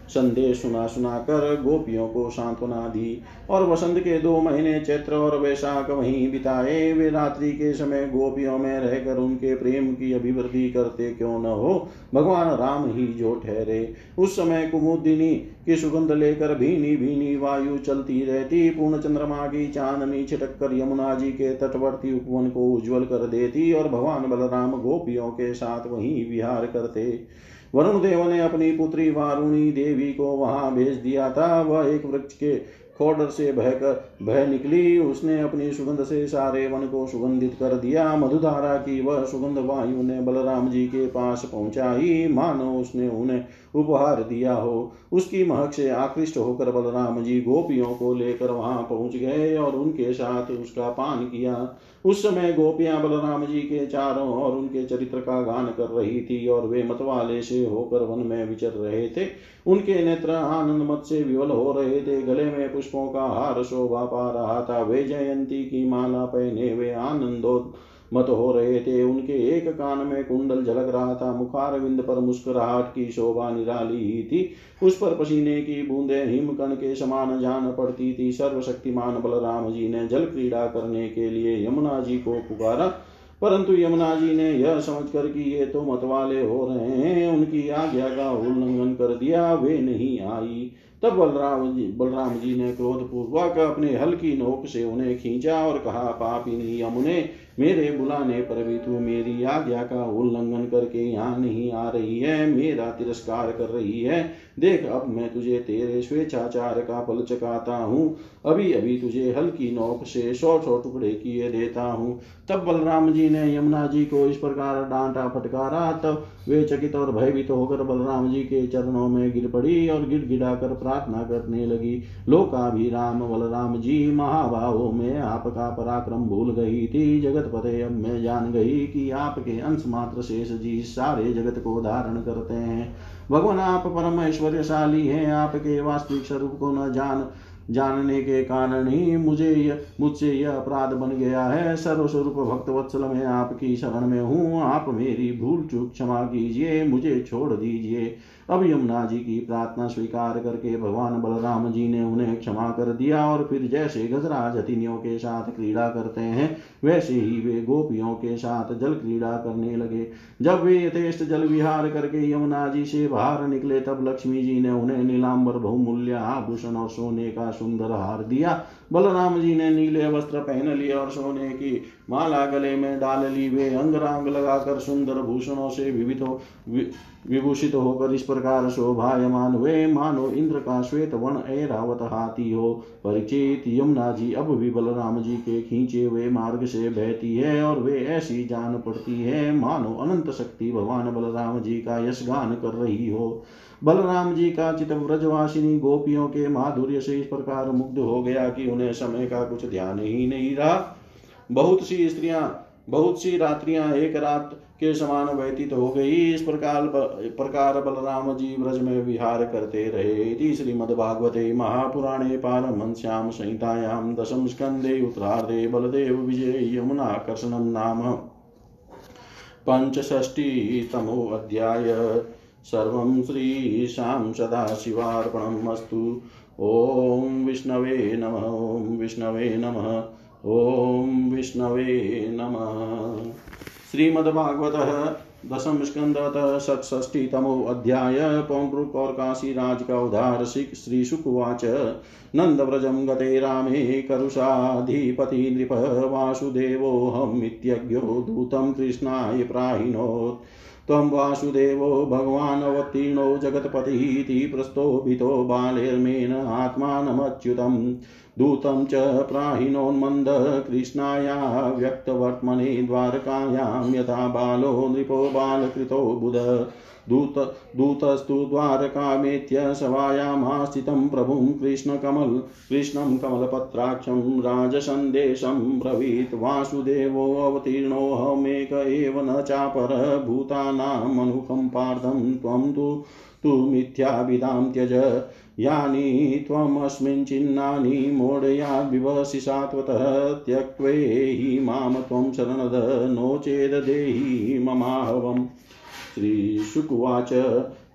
संदेश सुना सुना कर गोपियों को सांत्वना दी। और वसंत के दो महीने चैत्र और वैशाख वहीं बिताए। वे रात्रि के समय गोपियों में रहकर उनके प्रेम की अभिवृद्धि करते क्यों न हो? भगवान राम ही जो ठहरे। उस समय कुमुदिनी की सुगंध लेकर भीनी भीनी वायु चलती रहती। पूर्ण चंद्रमा की चांदनी छिटक कर यमुना जी के तटवर्ती उपवन को उज्जवल कर देती। और भगवान बलराम गोपियों के साथ वहीं विहार करते। वरुण देव ने अपनी पुत्री वारुणी देवी को वहाँ भेज दिया था। वह एक वृक्ष के खोडर से बहकर बह निकली। उसने अपनी सुगंध से सारे वन को सुगंधित कर दिया। मधुधारा की वह सुगंध वायु ने बलराम जी के पास पहुंचाई। मानो उसने उन्हें उपहार दिया हो। उसकी महक से आकृष्ट होकर बलराम जी गोपियों को लेकर वहाँ पहुँच गए और उनके साथ उसका पान किया। उस समय गोपियाँ बलराम जी के चारों और उनके चरित्र का गान कर रही थी और वे मतवाले से होकर वन में विचर रहे थे। उनके नेत्र आनंद मत से विवल हो रहे थे। गले में पुष्पों का हार शोभा पा रहा था। वे जयंती की माला पहने वे आनंदो मत हो रहे थे उनके एक कान में कुंडल झलक रहा था, मुखारविंद पर मुस्कुराहट की शोभा निराली ही थी। उस पर पसीने की बूंदे हिमकण के समान जान पड़ती थी। सर्वशक्तिमान बलराम जी ने जल क्रीड़ा करने के लिए यमुना जी को पुकारा। परंतु यमुना जी ने यह समझकर कि ये तो मतवाले हो रहे हैं, उनकी आज्ञा का उल्लंघन कर दिया, वे नहीं आई। तब बलराम जी बलराम जी ने क्रोध पूर्वक अपने हल्की नोक से उन्हें खींचा और कहा पापिनी यमुने, मेरे बुलाने पर भी तू मेरी आज्ञा का उल्लंघन करके यहाँ नहीं आ रही है, मेरा तिरस्कार कर रही है। देख, अब मैं तुझे तेरे स्वेच्छाचार का फल चकाता हूँ। अभी अभी तुझे हल्की नोक से सौ सौ टुकड़े किए देता हूँ। तब बलराम जी ने यमुना जी को इस प्रकार डांटा फटकारा। तब वे चकित और भयभीत होकर बलराम जी के चरणों में गिर पड़ी और गिर गिरा कर प्रार्थना करने लगी। लोकाभिराम बलराम जी महाभावों में आपका पराक्रम भूल गई थी। जगत पते अब मैं जान गई कि आपके अंश मात्र शेष जी सारे जगत को धारण करते हैं। भगवान, आप परम ऐश्वर्यशाली हैं, आपके वास्तविक स्वरूप को न जान, जानने के कारण ही मुझे मुझसे यह अपराध बन गया है। सर्वस्वरूप भक्त वत्सल में आपकी शरण में हूँ। आप मेरी भूल चूक क्षमा कीजिए, मुझे छोड़ दीजिए। अब यमुना जी की प्रार्थना स्वीकार करके भगवान बलराम जी ने उन्हें क्षमा कर दिया और फिर जैसे गजराज हथिनियों के साथ क्रीड़ा करते हैं, वैसे ही वे गोपियों के साथ जल क्रीड़ा करने लगे। जब वे यथेष्ट जल विहार करके यमुना जी से बाहर निकले, तब लक्ष्मी जी ने उन्हें नीलाम्बर बहुमूल्य आभूषण और सोने का सुंदर हार दिया। बलराम जी ने नीले वस्त्र पहन लिए और सोने की माला गले में डाल ली। वे अंग रांग लगाकर सुंदर भूषणों से विविध विभूषित होकर इस प्रकार शोभायमान वे मानो इंद्र का श्वेत वन ऐरावत हाथी हो। परिचित यमुना जी अब भी बलराम जी के खींचे हुए मार्ग से बहती है और वे ऐसी जान पड़ती है। मानो अनंत शक्ति भगवान बलराम जी का यश गान कर रही हो। बलराम जी का चित व्रजवासिनी गोपियों के माधुर्य से इस प्रकार मुग्ध हो गया कि उन्हें समय का कुछ ध्यान ही नहीं रहा। बहुत सी स्त्रियाँ बहुत सी रात्रियाँ एक रात के समान व्यतीत हो गई। इस प्रकार प्रकार बलराम जी ब्रज में विहार करते रहे। श्रीमद्भागवते महापुराणे पारमश्याम संहितायां दशम स्कंदे उत्तरार्धे बलदेव विजय यमुनाकर्षणं नाम पञ्चषष्टितमोऽध्याय सर्वं श्रीशां सदाशिवार्पणम् अस्तु। ॐ विष्णवे नमः, ॐ विष्णवे नमः। ॐ विष्णवे नमः। श्रीमद्भागवत दशम स्कंदतः षट्ष्ठीतमो अध्याय पौंड्रुक और काशीराज का उद्धार श्री शुकुवाच नन्दव्रजं गते रामे करुषाधिपति नृप वासुदेवोऽहमित्यज्ञो दूतं कृष्णाय प्राहिणोत् त्वं वासुदेवो भगवानवतीर्णो जगत्पतिः प्रस्तोभितो बालेर्मेन आत्मानमच्युतम्। दूतं च प्राहिणोन्मन्द कृष्णाया व्यक्तवर्त्मने द्वारकायां यथा बालो नृपो बालकृतो बुध। दूत दूतस्तु द्वारकामेत्य सभायामास्थितं प्रभुं कृष्णकमल कृष्णं कमलपत्राक्षं राजसन्देशं ब्रवीत्। वासुदेवोऽवतीर्णोऽहमेक एव न चापर। भूतानामनुकम्पार्थं त्वं तु तु मिथ्याभिधां त्यज। यानि त्वमस्मिन् मोडया विवसि सात्वतः त्यक्त्वेहि माँ त्वं शरणद, नो चेदेहि ममाहवम्। श्रीशुकुवाच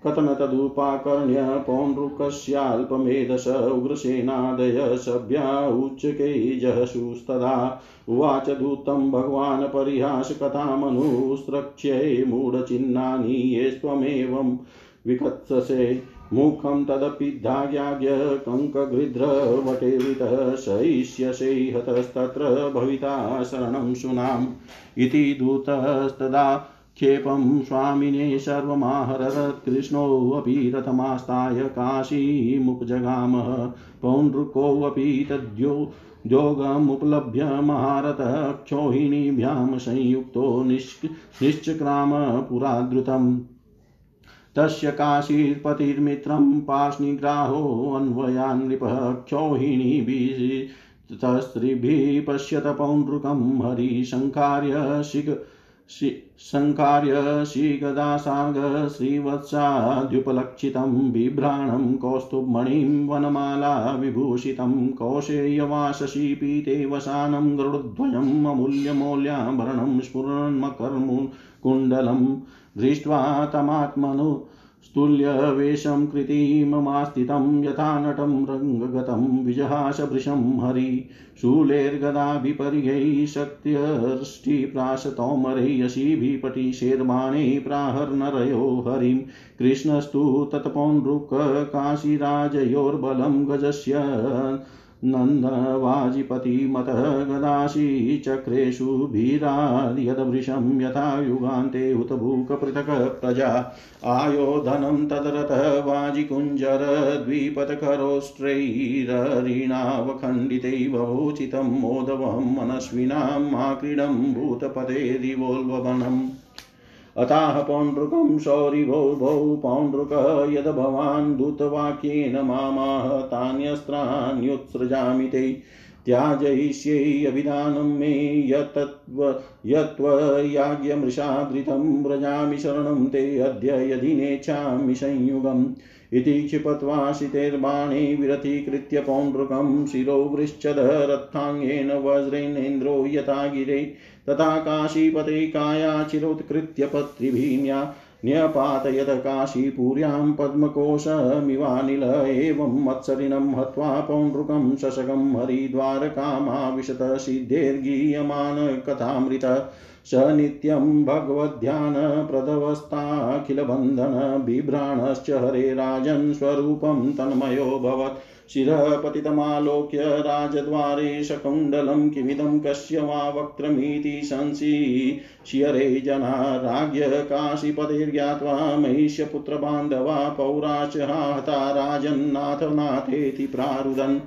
कथन तदुपाकर्ण्य पौण्ड्रुकस्याल्पमेधस उग्रसेनादय सभ्या उच्चकैजसूस्तदा उवाच दूतं भगवान् परिहासकथामनुस्रक्ष्ये मूढचिह्नानि ये त्वमेवं विकत्ससे। मुखं तदपिद्धाज्ञाज्ञ कङ्कगृध्रवटेरितः सयिष्यसे हतस्तत्र भविता शरणं सुनाम्। इति दूतस्तदा क्षेपं स्वामिने सर्वमाहरत् कृष्णोऽपि रथमास्ताय काशीमुपजगामः पौण्ड्रुकोऽपि तद्यो योगमुपलभ्य महारथः क्षोहिणीभ्यां संयुक्तो निश् निश्चक्राम पुराद्रुतम् तस्य काशीर्पतिर्मित्रं पार्ष्णिग्राहोऽन्वयान् नृपः क्षौहिणीभिस्तस्त्रिभिः पश्यत पौण्ड्रुकं हरिशङ्कार्य शिख सङ्कार्य श्रीगदासार्ग श्रीवत्साद्युपलक्षितं बिभ्राणं कौस्तुभमणिं वनमाला विभूषितं कौशेयवासशीपीते वसानं गरुडद्वयम् अमूल्यमौल्याभरणं स्फुरन्मकर्मुकुण्डलम् दृष्ट्वा तमात्मनु स्तुल्यवेषं कृतिममास्थितं यथा नटं रङ्गगतं विजहासभृशं हरि शूलेर्गदाभिपरिगैः शक्त्यर्ष्टिप्राशतौमरैः यशीभिपटिशेर्बाणैः प्राहर्नरयो हरिं कृष्णस्तु तत्पौण्ड्रुककाशीराजयोर्बलं गजस्य नन्दवाजिपतिमतः गदाशी चक्रेषु भीराद्यदभृशं यथा युगान्ते हुतभूकपृथक् प्रजा। आयोधनं तदरतः वाजिकुञ्जरद्विपथकरोष्ट्रैररीणावखण्डितै बभूचितं मोदवं मनस्विनाम् आक्रीडं भूतपतेरिवोल्वनम् अताः पौण्ड्रुकं शौरिभो भौ पौण्ड्रुक यद भवान् दूतवाक्येन मामाह तान्यस्त्राण्युत्सृजामि ते। त्याजयिष्यै मे यत्त्व यत्त्वयाज्ञमृषादृतं व्रजामि शरणं ते अद्य यदि नेच्छामि संयुगम्। इति पौण्ड्रुकं शिरो वृश्चद रथाङ्गेन वज्रेणेन्द्रो यथा गिरे। तथा काशीपते काया चिरोत्कृत्य पत्रिभिः न्यपातयत काशीपुर्यां पद्मकोशमिवानिल एवं मत्सरिणं हत्वा पौण्ड्रुकं शशकं हरिद्वारकामाविशत सिद्धेर्गीयमान कथामृत स नित्यं भगवद्ध्यानप्रदवस्ताखिलबन्धन बिभ्राणश्च हरे राजन् स्वरूपं तन्मयोऽभवत् शिरः पतितमालोक्य राजद्वारे शकुण्डलं किमिदं कस्य वा वक्त्रमिति संशिष्यरे जना राज्ञ काशीपतिर्ज्ञात्वा महिष्यपुत्रबान्धवा पौराच हता राजन्नाथनाथेति प्रारुदन्।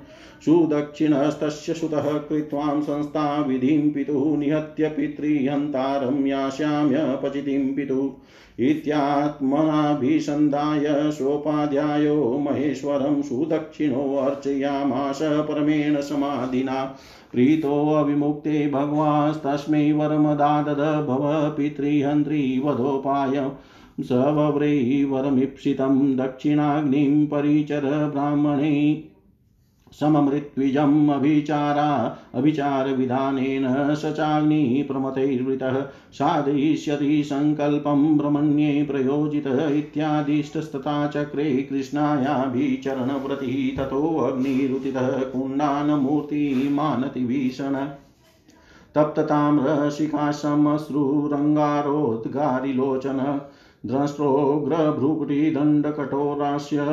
सुदक्षिणस्तस्य सुतः कृत्वां संस्था विधिं पितुः निहत्य पितृहन्तारं यास्याम्यपचितिं पितुः। इत्यात्मनाभिसन्धाय सोपाध्यायो महेश्वरं सुदक्षिणोऽर्चयामास परमेण समाधिना। प्रीतोऽविमुक्ते भगवास्तस्मै वरमदादद भव पितृहन्त्री वधोपाय। स वव्रै वरमीप्सितं दक्षिणाग्निं परिचर ब्राह्मणे सममृत्विजम् अभिचारा अभिचारविधानेन स चाग्निप्रमतैर्वृतः साधयिष्यति सङ्कल्पं ब्रह्मण्ये प्रयोजितः इत्यादिष्टस्तथा चक्रे कृष्णायाभिचरणव्रतिः ततोऽग्निरुतितः कुण्डानमूर्तिमानति भीषण तप्तताम्रशिखाश्मश्रुरङ्गारोद्गारिलोचन द्रष्ट्रोग्रभ्रुकुटिदण्डकठोरास्य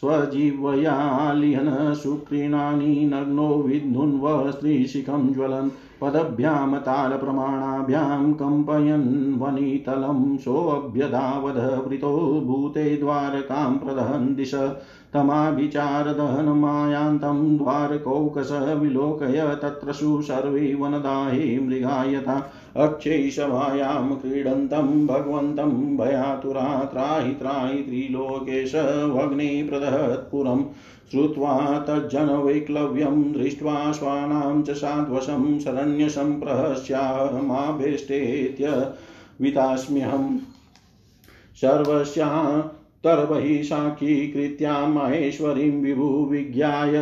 स्वजीवयालिहन सुक्रीणानि नग्नो विध्नुन्व स्त्रीशिखं ज्वलन् पदभ्यां तालप्रमाणाभ्यां कम्पयन् वनितलं सोऽभ्यधावद वृतो भूते द्वारकां प्रदहन् दिश तमाभिचारदहनमायान्तं द्वारकौकश विलोकय तत्रशु सर्वे वनदाहे मृगायता अक्षैशभायां क्रीडन्तं भगवन्तं भयातुरा त्राहि त्राहि त्रिलोकेशवग्ने प्रदहत्पुरम् श्रुत्वा तज्जनवैक्लव्यं दृष्ट्वा श्वानां च साध्वशं शरण्यसम्प्रहस्याहमाभेष्टेत्य वितास्म्यहम् सर्वस्या तर्वहि साक्षीकृत्यां माहेश्वरीं विभुविज्ञाय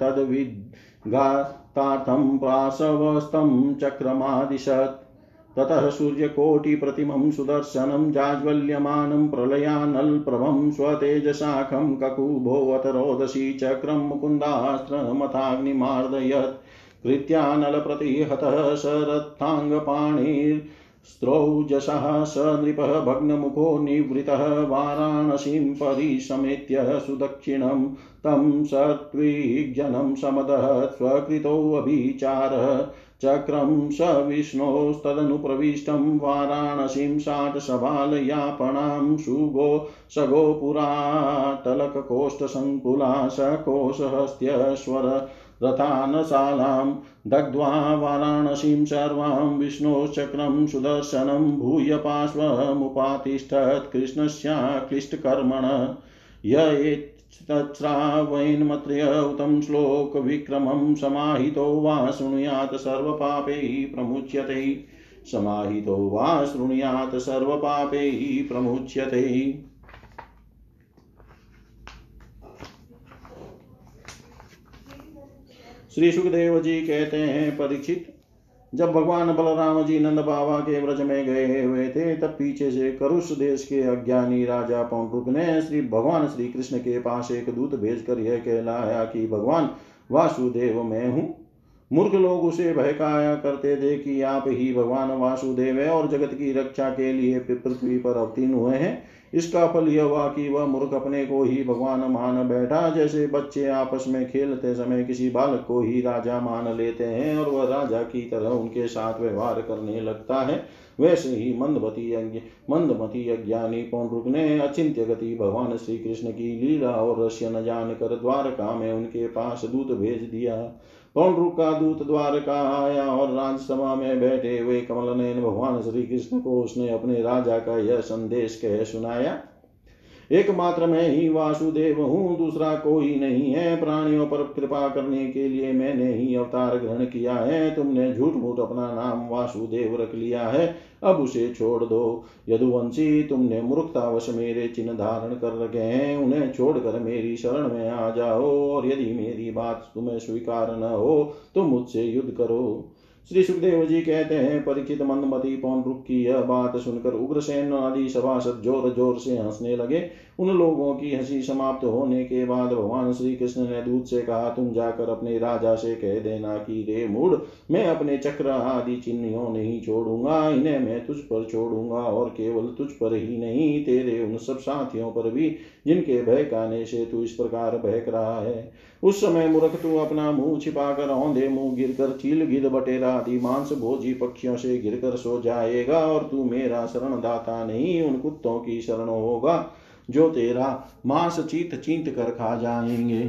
तद्विद्घातार्थं प्रासवस्तं चक्रमादिशत् ततः सूर्यकोटिप्रतिमं सुदर्शनं जाज्वल्यमानं प्रलयानल्प्रभं स्वतेजशाखं ककुभोऽत रोदसी चक्रं मुकुन्दास्त्रमथाग्निमार्दयत्, कृत्यानलप्रतिहतः शरत्थाङ्गपाणिर् स्त्रौजसः स नृपः भग्नमुखो निवृतः, वाराणसीं परिसमेत्य सुदक्षिणं तं सत्त्विग्जनं समदः स्वकृतोऽभिचारः चक्रं स विष्णोस्तदनुप्रविष्टं वाराणसीं शाटसभालयापणां सुगो सगोपुराटलककोष्ठसङ्कुला सकोशहस्त्यश्वर रथानशालां दग्ध्वा वाराणसीं सर्वां विष्णोश्चक्रं सुदर्शनं भूय पार्श्वमुपातिष्ठत् कृष्णस्याक्लिष्टकर्मण य तच्छ्रावयन्मत्र्य उतं श्लोकविक्रमं समाहितो वा शृणुयात् सर्वपापैः प्रमुच्यते। समाहितो वा शृणुयात् सर्वपापैः प्रमुच्यते। श्री सुखदेव जी कहते हैं, परीक्षित जब भगवान बलराम जी नंद बाबा के व्रज में गए हुए थे, तब पीछे से करुष देश के अज्ञानी राजा पौंडुक ने श्री भगवान श्री कृष्ण के पास एक दूत भेजकर यह कहलाया कि, भगवान, वासुदेव मैं हूँ। मूर्ख लोग उसे बहकाया करते थे कि आप ही भगवान वासुदेव है और जगत की रक्षा के लिए पृथ्वी पर अवतीर्ण हुए हैं। इसका फल यह हुआ कि वह मूर्ख अपने को ही भगवान मान बैठा, जैसे बच्चे आपस में खेलते समय किसी बालक को ही राजा मान लेते हैं और वह राजा की तरह उनके साथ व्यवहार करने लगता है। वैसे ही मंदमती मंदमती अज्ञानी पौंड्रुक ने अचिंत्य गति भगवान श्री कृष्ण की लीला और रहस्य न जान कर द्वारका में उनके पास दूत भेज दिया। पौंड्रुक का दूत द्वारका आया और राजसभा में बैठे हुए कमल नयन भगवान श्री कृष्ण को उसने अपने राजा का यह संदेश कह सुनाया। एकमात्र मैं ही वासुदेव हूँ, दूसरा कोई नहीं है। प्राणियों पर कृपा करने के लिए मैंने ही अवतार ग्रहण किया है। तुमने झूठ मूठ अपना नाम वासुदेव रख लिया है। अब उसे छोड़ दो। यदुवंशी, तुमने मूर्खतावश मेरे चिन्ह धारण कर रखे हैं। उन्हें छोड़कर मेरी शरण में आ जाओ और यदि मेरी बात तुम्हें स्वीकार न हो तो मुझसे युद्ध करो। श्री सुखदेव जी कहते हैं परीक्षित मंदमती रुख की यह बात सुनकर उग्रसेन आदि सभासद ज़ोर ज़ोर से हंसने लगे। उन लोगों की हँसी समाप्त होने के बाद भगवान श्री कृष्ण ने दूत से कहा, तुम जाकर अपने राजा से कह देना कि, रे मूड मैं अपने चक्र आदि चिन्हों नहीं छोड़ूँगा, इन्हें मैं तुझ पर छोड़ूँगा और केवल तुझ पर ही नहीं, तेरे उन सब साथियों पर भी, जिनके बहकाने से तू इस प्रकार बहक रहा है। उस समय मूर्ख तू अपना मुँह छिपाकर, औंधे मुँह गिरकर चील गिद बटेरा आदि मांस भोजी पक्षियों से गिरकर सो जाएगा और तू मेरा शरण दाता नहीं, उन कुत्तों की शरण होगा। जो तेरा मांस चीत चीत कर खा जाएँगे।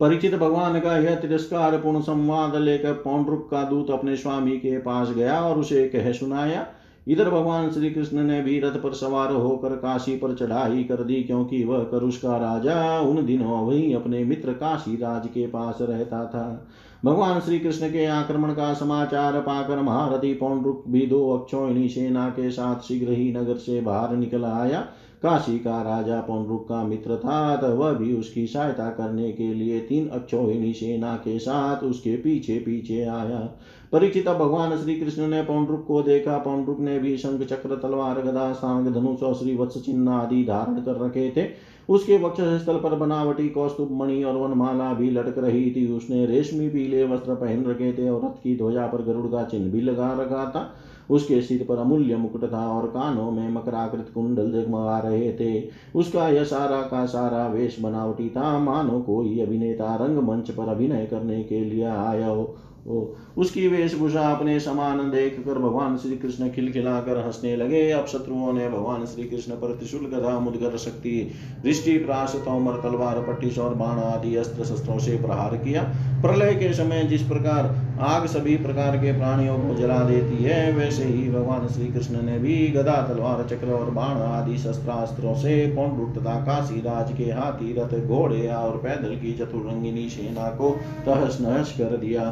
परिचित भगवान का यह तिरस्कार पूर्ण संवाद लेकर पौंड्रुक का दूत अपने स्वामी के पास गया और उसे कह सुनाया, इधर भगवान श्री कृष्ण ने भी रथ पर सवार होकर काशी पर चढ़ाई कर दी, क्योंकि वह करुष का राजा उन दिनों वही अपने मित्र काशी राज के पास रहता था। भगवान श्री कृष्ण के आक्रमण का समाचार पाकर महारथी पौंड्रुक भी दो अक्षोहिणी सेना के साथ शीघ्र ही नगर से बाहर निकल आया। काशी का राजा पौंड्रुक का मित्र था, अतः वह भी उसकी सहायता करने के लिए तीन अक्षोहिणी सेना के साथ उसके पीछे पीछे आया। परीक्षित भगवान श्री कृष्ण ने पौंड्रुक को देखा। पौंड्रुक ने भी शंख चक्र, तलवार, गदा, सांग, धनुष और श्री वत्स चिन्ह आदि धारण कर रखे थे। उसके वक्ष स्थल पर बनावटी, कौस्तुभ, मणि और वनमाला भी लटक रही थी। उसने रेशमी पीले वस्त्र पहन रखे थे और रथ की ध्वजा पर गरुड़ का चिन्ह भी लगा रखा था। उसके सिर पर अमूल्य मुकुट था और कानों में मकराकृत कुंडल जगमगा रहे थे। उसका यह सारा का सारा वेश बनावटी था। मानो कोई अभिनेता रंगमंच पर अभिनय करने के लिए आया हो। उसकी वेशभूषा अपने समान देख कर भगवान श्री कृष्ण खिलखिला कर हंसने लगे। अब शत्रुओं ने भगवान श्री कृष्ण पर त्रिशूल गधा मुदगर शक्ति, दृष्टि, प्रास, तोमर, तलवार पट्टिश और बाण आदि अस्त्र शस्त्रों से प्रहार किया। प्रलय के समय जिस प्रकार आग सभी प्रकार के प्राणियों को जला देती है, वैसे ही भगवान श्री कृष्ण ने भी गदा तलवार, चक्र और बाण आदि शस्त्रास्त्रों से पौंड तथा काशी राज के हाथी, रथ, घोड़े और पैदल की चतुरंगिनी सेना को तहस नहस कर दिया।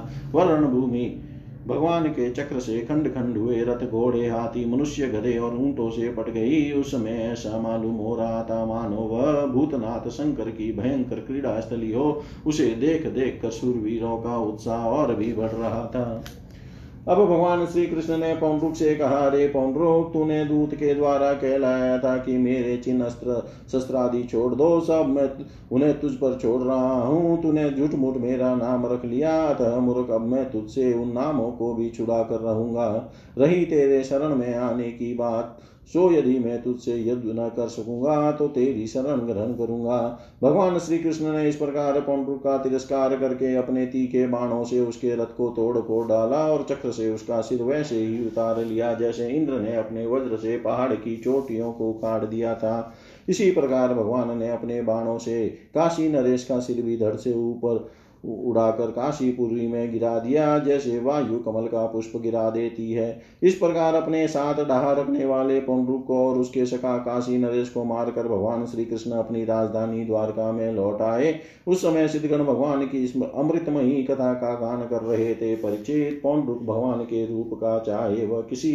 वर्ण भूमि भगवान के चक्र से खंड खंड हुए रथ घोड़े हाथी मनुष्य गधे और ऊंटों से पट गई उसमें ऐसा मालूम हो रहा था मानो वह भूतनाथ शंकर की भयंकर क्रीड़ा स्थली हो उसे देख देख कर सूरवीरों का उत्साह और भी बढ़ रहा था अब भगवान श्री कृष्ण ने पौंड्रुक से कहा, रे पौंड्रुक, तूने दूत के द्वारा कहलाया था कि मेरे चिन्ह अस्त्र शस्त्रादि छोड़ दो, सब मैं उन्हें तुझ पर छोड़ रहा हूँ। तूने झूठ मूठ मेरा नाम रख लिया, अतः मूर्ख, अब मैं तुझसे उन नामों को भी छुड़ा कर रहूँगा। रही तेरे शरण में आने की बात सो यदि मैं तुझसे युद्ध न कर सकूँगा तो तेरी शरण ग्रहण करूँगा। भगवान श्री कृष्ण ने इस प्रकार पौंड्र का तिरस्कार करके अपने तीखे बाणों से उसके रथ को तोड़ फोड़ डाला और चक्र से उसका सिर वैसे ही उतार लिया जैसे इंद्र ने अपने वज्र से पहाड़ की चोटियों को काट दिया था। इसी प्रकार भगवान ने अपने बाणों से काशी नरेश का सिर भी धड़ से ऊपर उड़ाकर काशीपुरी में गिरा दिया। जैसे वायु, कमल का पुष्प गिरा देती है। इस प्रकार अपने साथ डहा रखने वाले पौंड्रुक को और उसके सका काशी नरेश को मारकर भगवान श्री कृष्ण अपनी राजधानी द्वारका में लौट आए। उस समय सिद्धगण भगवान की अमृतमयी कथा का गान कर रहे थे। परिचित पौंड्रुक भगवान के रूप का चाहे वह किसी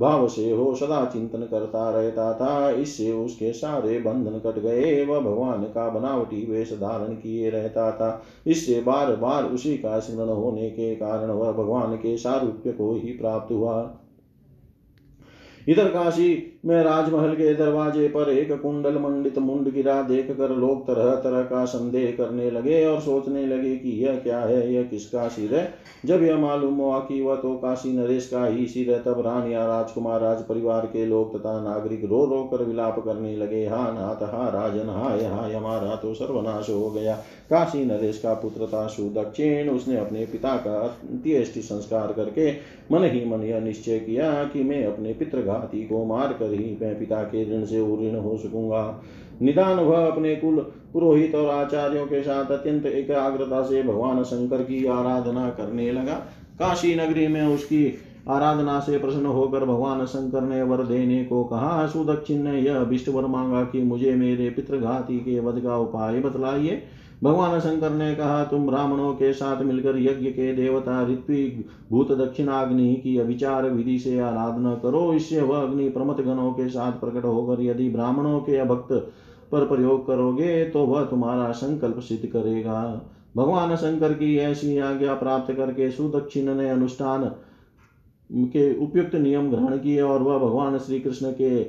भाव से हो, सदा चिंतन करता रहता था। इससे उसके सारे बंधन कट गए वह भगवान का बनावटी वेश धारण किए रहता था। इससे बार बार उसी का स्मरण होने के कारण वह भगवान के सारूप्य को ही प्राप्त हुआ। इधर काशी में राजमहल के दरवाजे पर एक कुंडल मंडित मुंड गिरा देख कर लोग तरह तरह का संदेह करने लगे और सोचने लगे कि यह क्या है, यह किसका सिर है? जब यह मालूम हुआ कि वह तो काशी नरेश का ही सिर है, तब रानिया राजकुमार राज परिवार के लोग तथा नागरिक रो रो कर विलाप करने लगे, हा नाथ, हा राजन हाय हाय हमारा तो सर्वनाश हो गया। काशी नरेश का पुत्र था सुदक्षिण, उसने अपने पिता का अंत्येष्टि संस्कार करके मन ही मन यह निश्चय किया कि मैं अपने पितृघाती को मार कर ही मैं पिता के ऋण से ऋण हो सकूँगा। निदान वह अपने कुल पुरोहित और आचार्यों के साथ अत्यंत एकाग्रता से भगवान शंकर की आराधना करने लगा। काशी नगरी में उसकी आराधना से प्रसन्न होकर भगवान शंकर ने वर देने को कहा सुदक्षिण ने यह अभिष्ट वर मांगा कि मुझे मेरे पितृघाती के वध का उपाय बतलाइए। भगवान शंकर ने कहा, तुम ब्राह्मणों के साथ मिलकर यज्ञ के देवता ऋत्विक भूत दक्षिणाग्नि की अविचार विधि से आराधना करो। इससे वह अग्नि प्रमत गणों के साथ प्रकट होकर यदि ब्राह्मणों के अभक्त पर प्रयोग करोगे तो वह तुम्हारा संकल्प सिद्ध करेगा। भगवान शंकर की ऐसी आज्ञा प्राप्त करके सुदक्षिण ने अनुष्ठान के उपयुक्त नियम ग्रहण किए और वह भगवान श्री कृष्ण के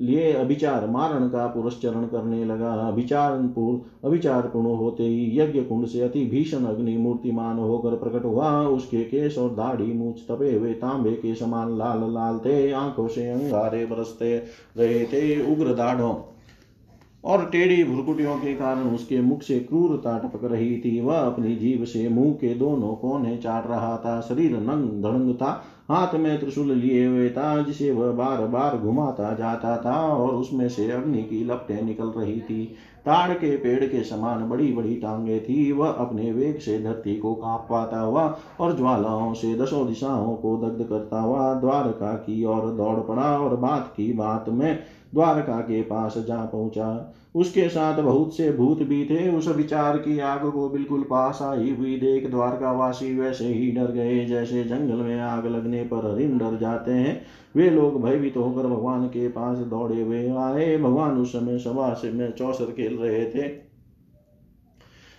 लिए अभिचार, मारण का पुरस्चरण करने लगा। अभिचार अभिचार पूर्ण होते ही यज्ञ कुंड से अति भीषण अग्नि मूर्तिमान होकर प्रकट हुआ। उसके केश और दाढ़ी मूछ तपे हुए, तांबे के समान लाल लाल थे, आँखों से अंगारे बरसते रहे थे उग्र दाढ़ों। और टेढ़ी भुरकुटियों के कारण उसके मुख से क्रूरता टपक रही थी। वह अपनी जीव से मुँह के दोनों कोने चाट रहा था। शरीर नंग धड़ंग था। हाथ में त्रिशूल लिए हुए था जिसे वह बार बार घुमाता जाता था और उसमें से अग्नि की लपटें निकल रही थी। ताड़ के पेड़ के समान बड़ी बड़ी टांगे थी। वह अपने वेग से धरती को काप पाता हुआ और ज्वालाओं से दसों दिशाओं को दग्ध करता हुआ, द्वारका की ओर दौड़ पड़ा और बात की बात में द्वारका के पास जा पहुँचा। उसके साथ बहुत से भूत भी थे। उस विचार की आग को बिल्कुल पास आई हुई देख द्वारकावासी वैसे ही डर गए, जैसे जंगल में आग लगने पर हरिण डर जाते हैं। वे लोग भयभीत होकर भगवान के पास दौड़े हुए आए। भगवान उस समय सभा से में चौसर खेल रहे थे।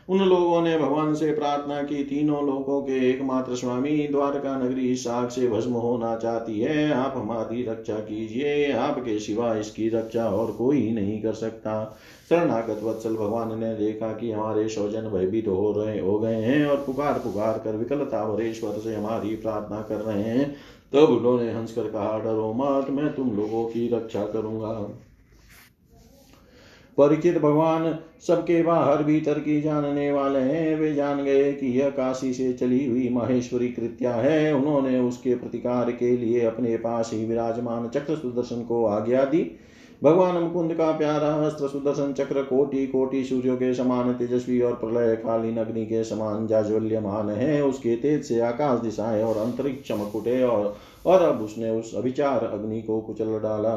उन लोगों ने भगवान से प्रार्थना की। तीनों लोगों के एकमात्र स्वामी द्वारका नगरी साग से भस्म होना चाहती है। आप हमारी रक्षा कीजिए। आपके सिवा इसकी रक्षा और कोई नहीं कर सकता। शरणागत वत्सल भगवान ने देखा कि हमारे स्वजन भयभीत हो रहे हो गए हैं और पुकार पुकार कर विकलता भरेश्वर से हमारी प्रार्थना कर रहे हैं। तब उन्होंने हंसकर कहा, डरो मत, मैं तुम लोगों की रक्षा करूँगा। परीक्षित भगवान सबके बाहर भीतर की जानने वाले हैं। वे जान गए कि यह काशी से चली हुई माहेश्वरी कृत्या है। उन्होंने उसके प्रतिकार के लिए अपने पास ही विराजमान चक्र सुदर्शन को आज्ञा दी। भगवान मुकुंद का प्यारा अस्त्र सुदर्शन चक्र कोटि कोटि सूर्यों के समान, तेजस्वी और प्रलय कालीन अग्नि के समान जाज्वल्यमान है। उसके तेज से आकाश दिशाएँ और अंतरिक्ष चमकुटे और और अब उसने उस अभिचार अग्नि को कुचल डाला।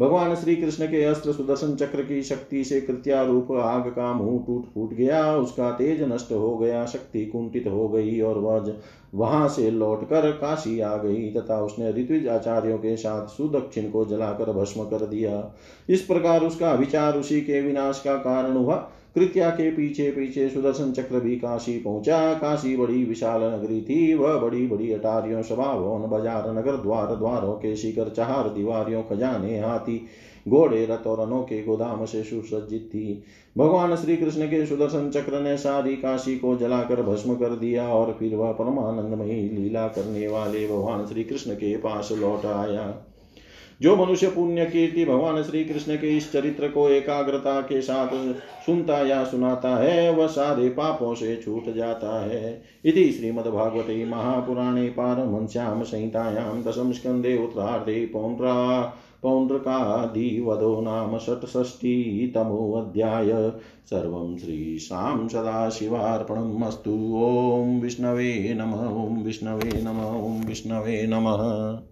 भगवान श्री कृष्ण के अस्त्र सुदर्शन चक्र की शक्ति से कृत्या रूप आग का मुँह टूट फूट गया। उसका तेज नष्ट हो गया, शक्ति कुंठित हो गई और वह वहाँ से लौटकर काशी आ गई तथा उसने ऋत्विज आचार्यों के साथ सुदक्षिण को जलाकर भस्म कर दिया। इस प्रकार उसका विचार उसी के विनाश का कारण हुआ। कृत्या के पीछे पीछे सुदर्शन चक्र भी काशी पहुँचा। काशी बड़ी विशाल नगरी थी। वह बड़ी बड़ी अटारियों सभा भवन बाज़ार, नगर द्वार, द्वारों के शिखर, चार दीवारियों खजाने हाथी, घोड़े, रथ और अनोखे गोदाम से सुसज्जित थी। भगवान श्री कृष्ण के सुदर्शन चक्र ने सारी काशी को जलाकर भस्म कर दिया और फिर वह परमानंदमयी लीला करने वाले भगवान श्री कृष्ण के पास लौट आया। जो मनुष्य पुण्य कीर्ति भगवान श्री कृष्ण के इस चरित्र को एकाग्रता के साथ सुनता या सुनाता है, वह सारे पापों से छूट जाता है। इति श्रीमद्भागवते महापुराणे पारमहंस्यां संहितायां दशम स्कन्धे उत्तरार्धे पौण्ड्रा पौण्ड्रकादिवधो नाम षट्षष्टितमोऽध्याय। सर्वं श्रीशां सदाशिवार्पणम् अस्तु। ॐ विष्णवे नम। ॐ विष्णवे नम। ॐ विष्णवे नमः।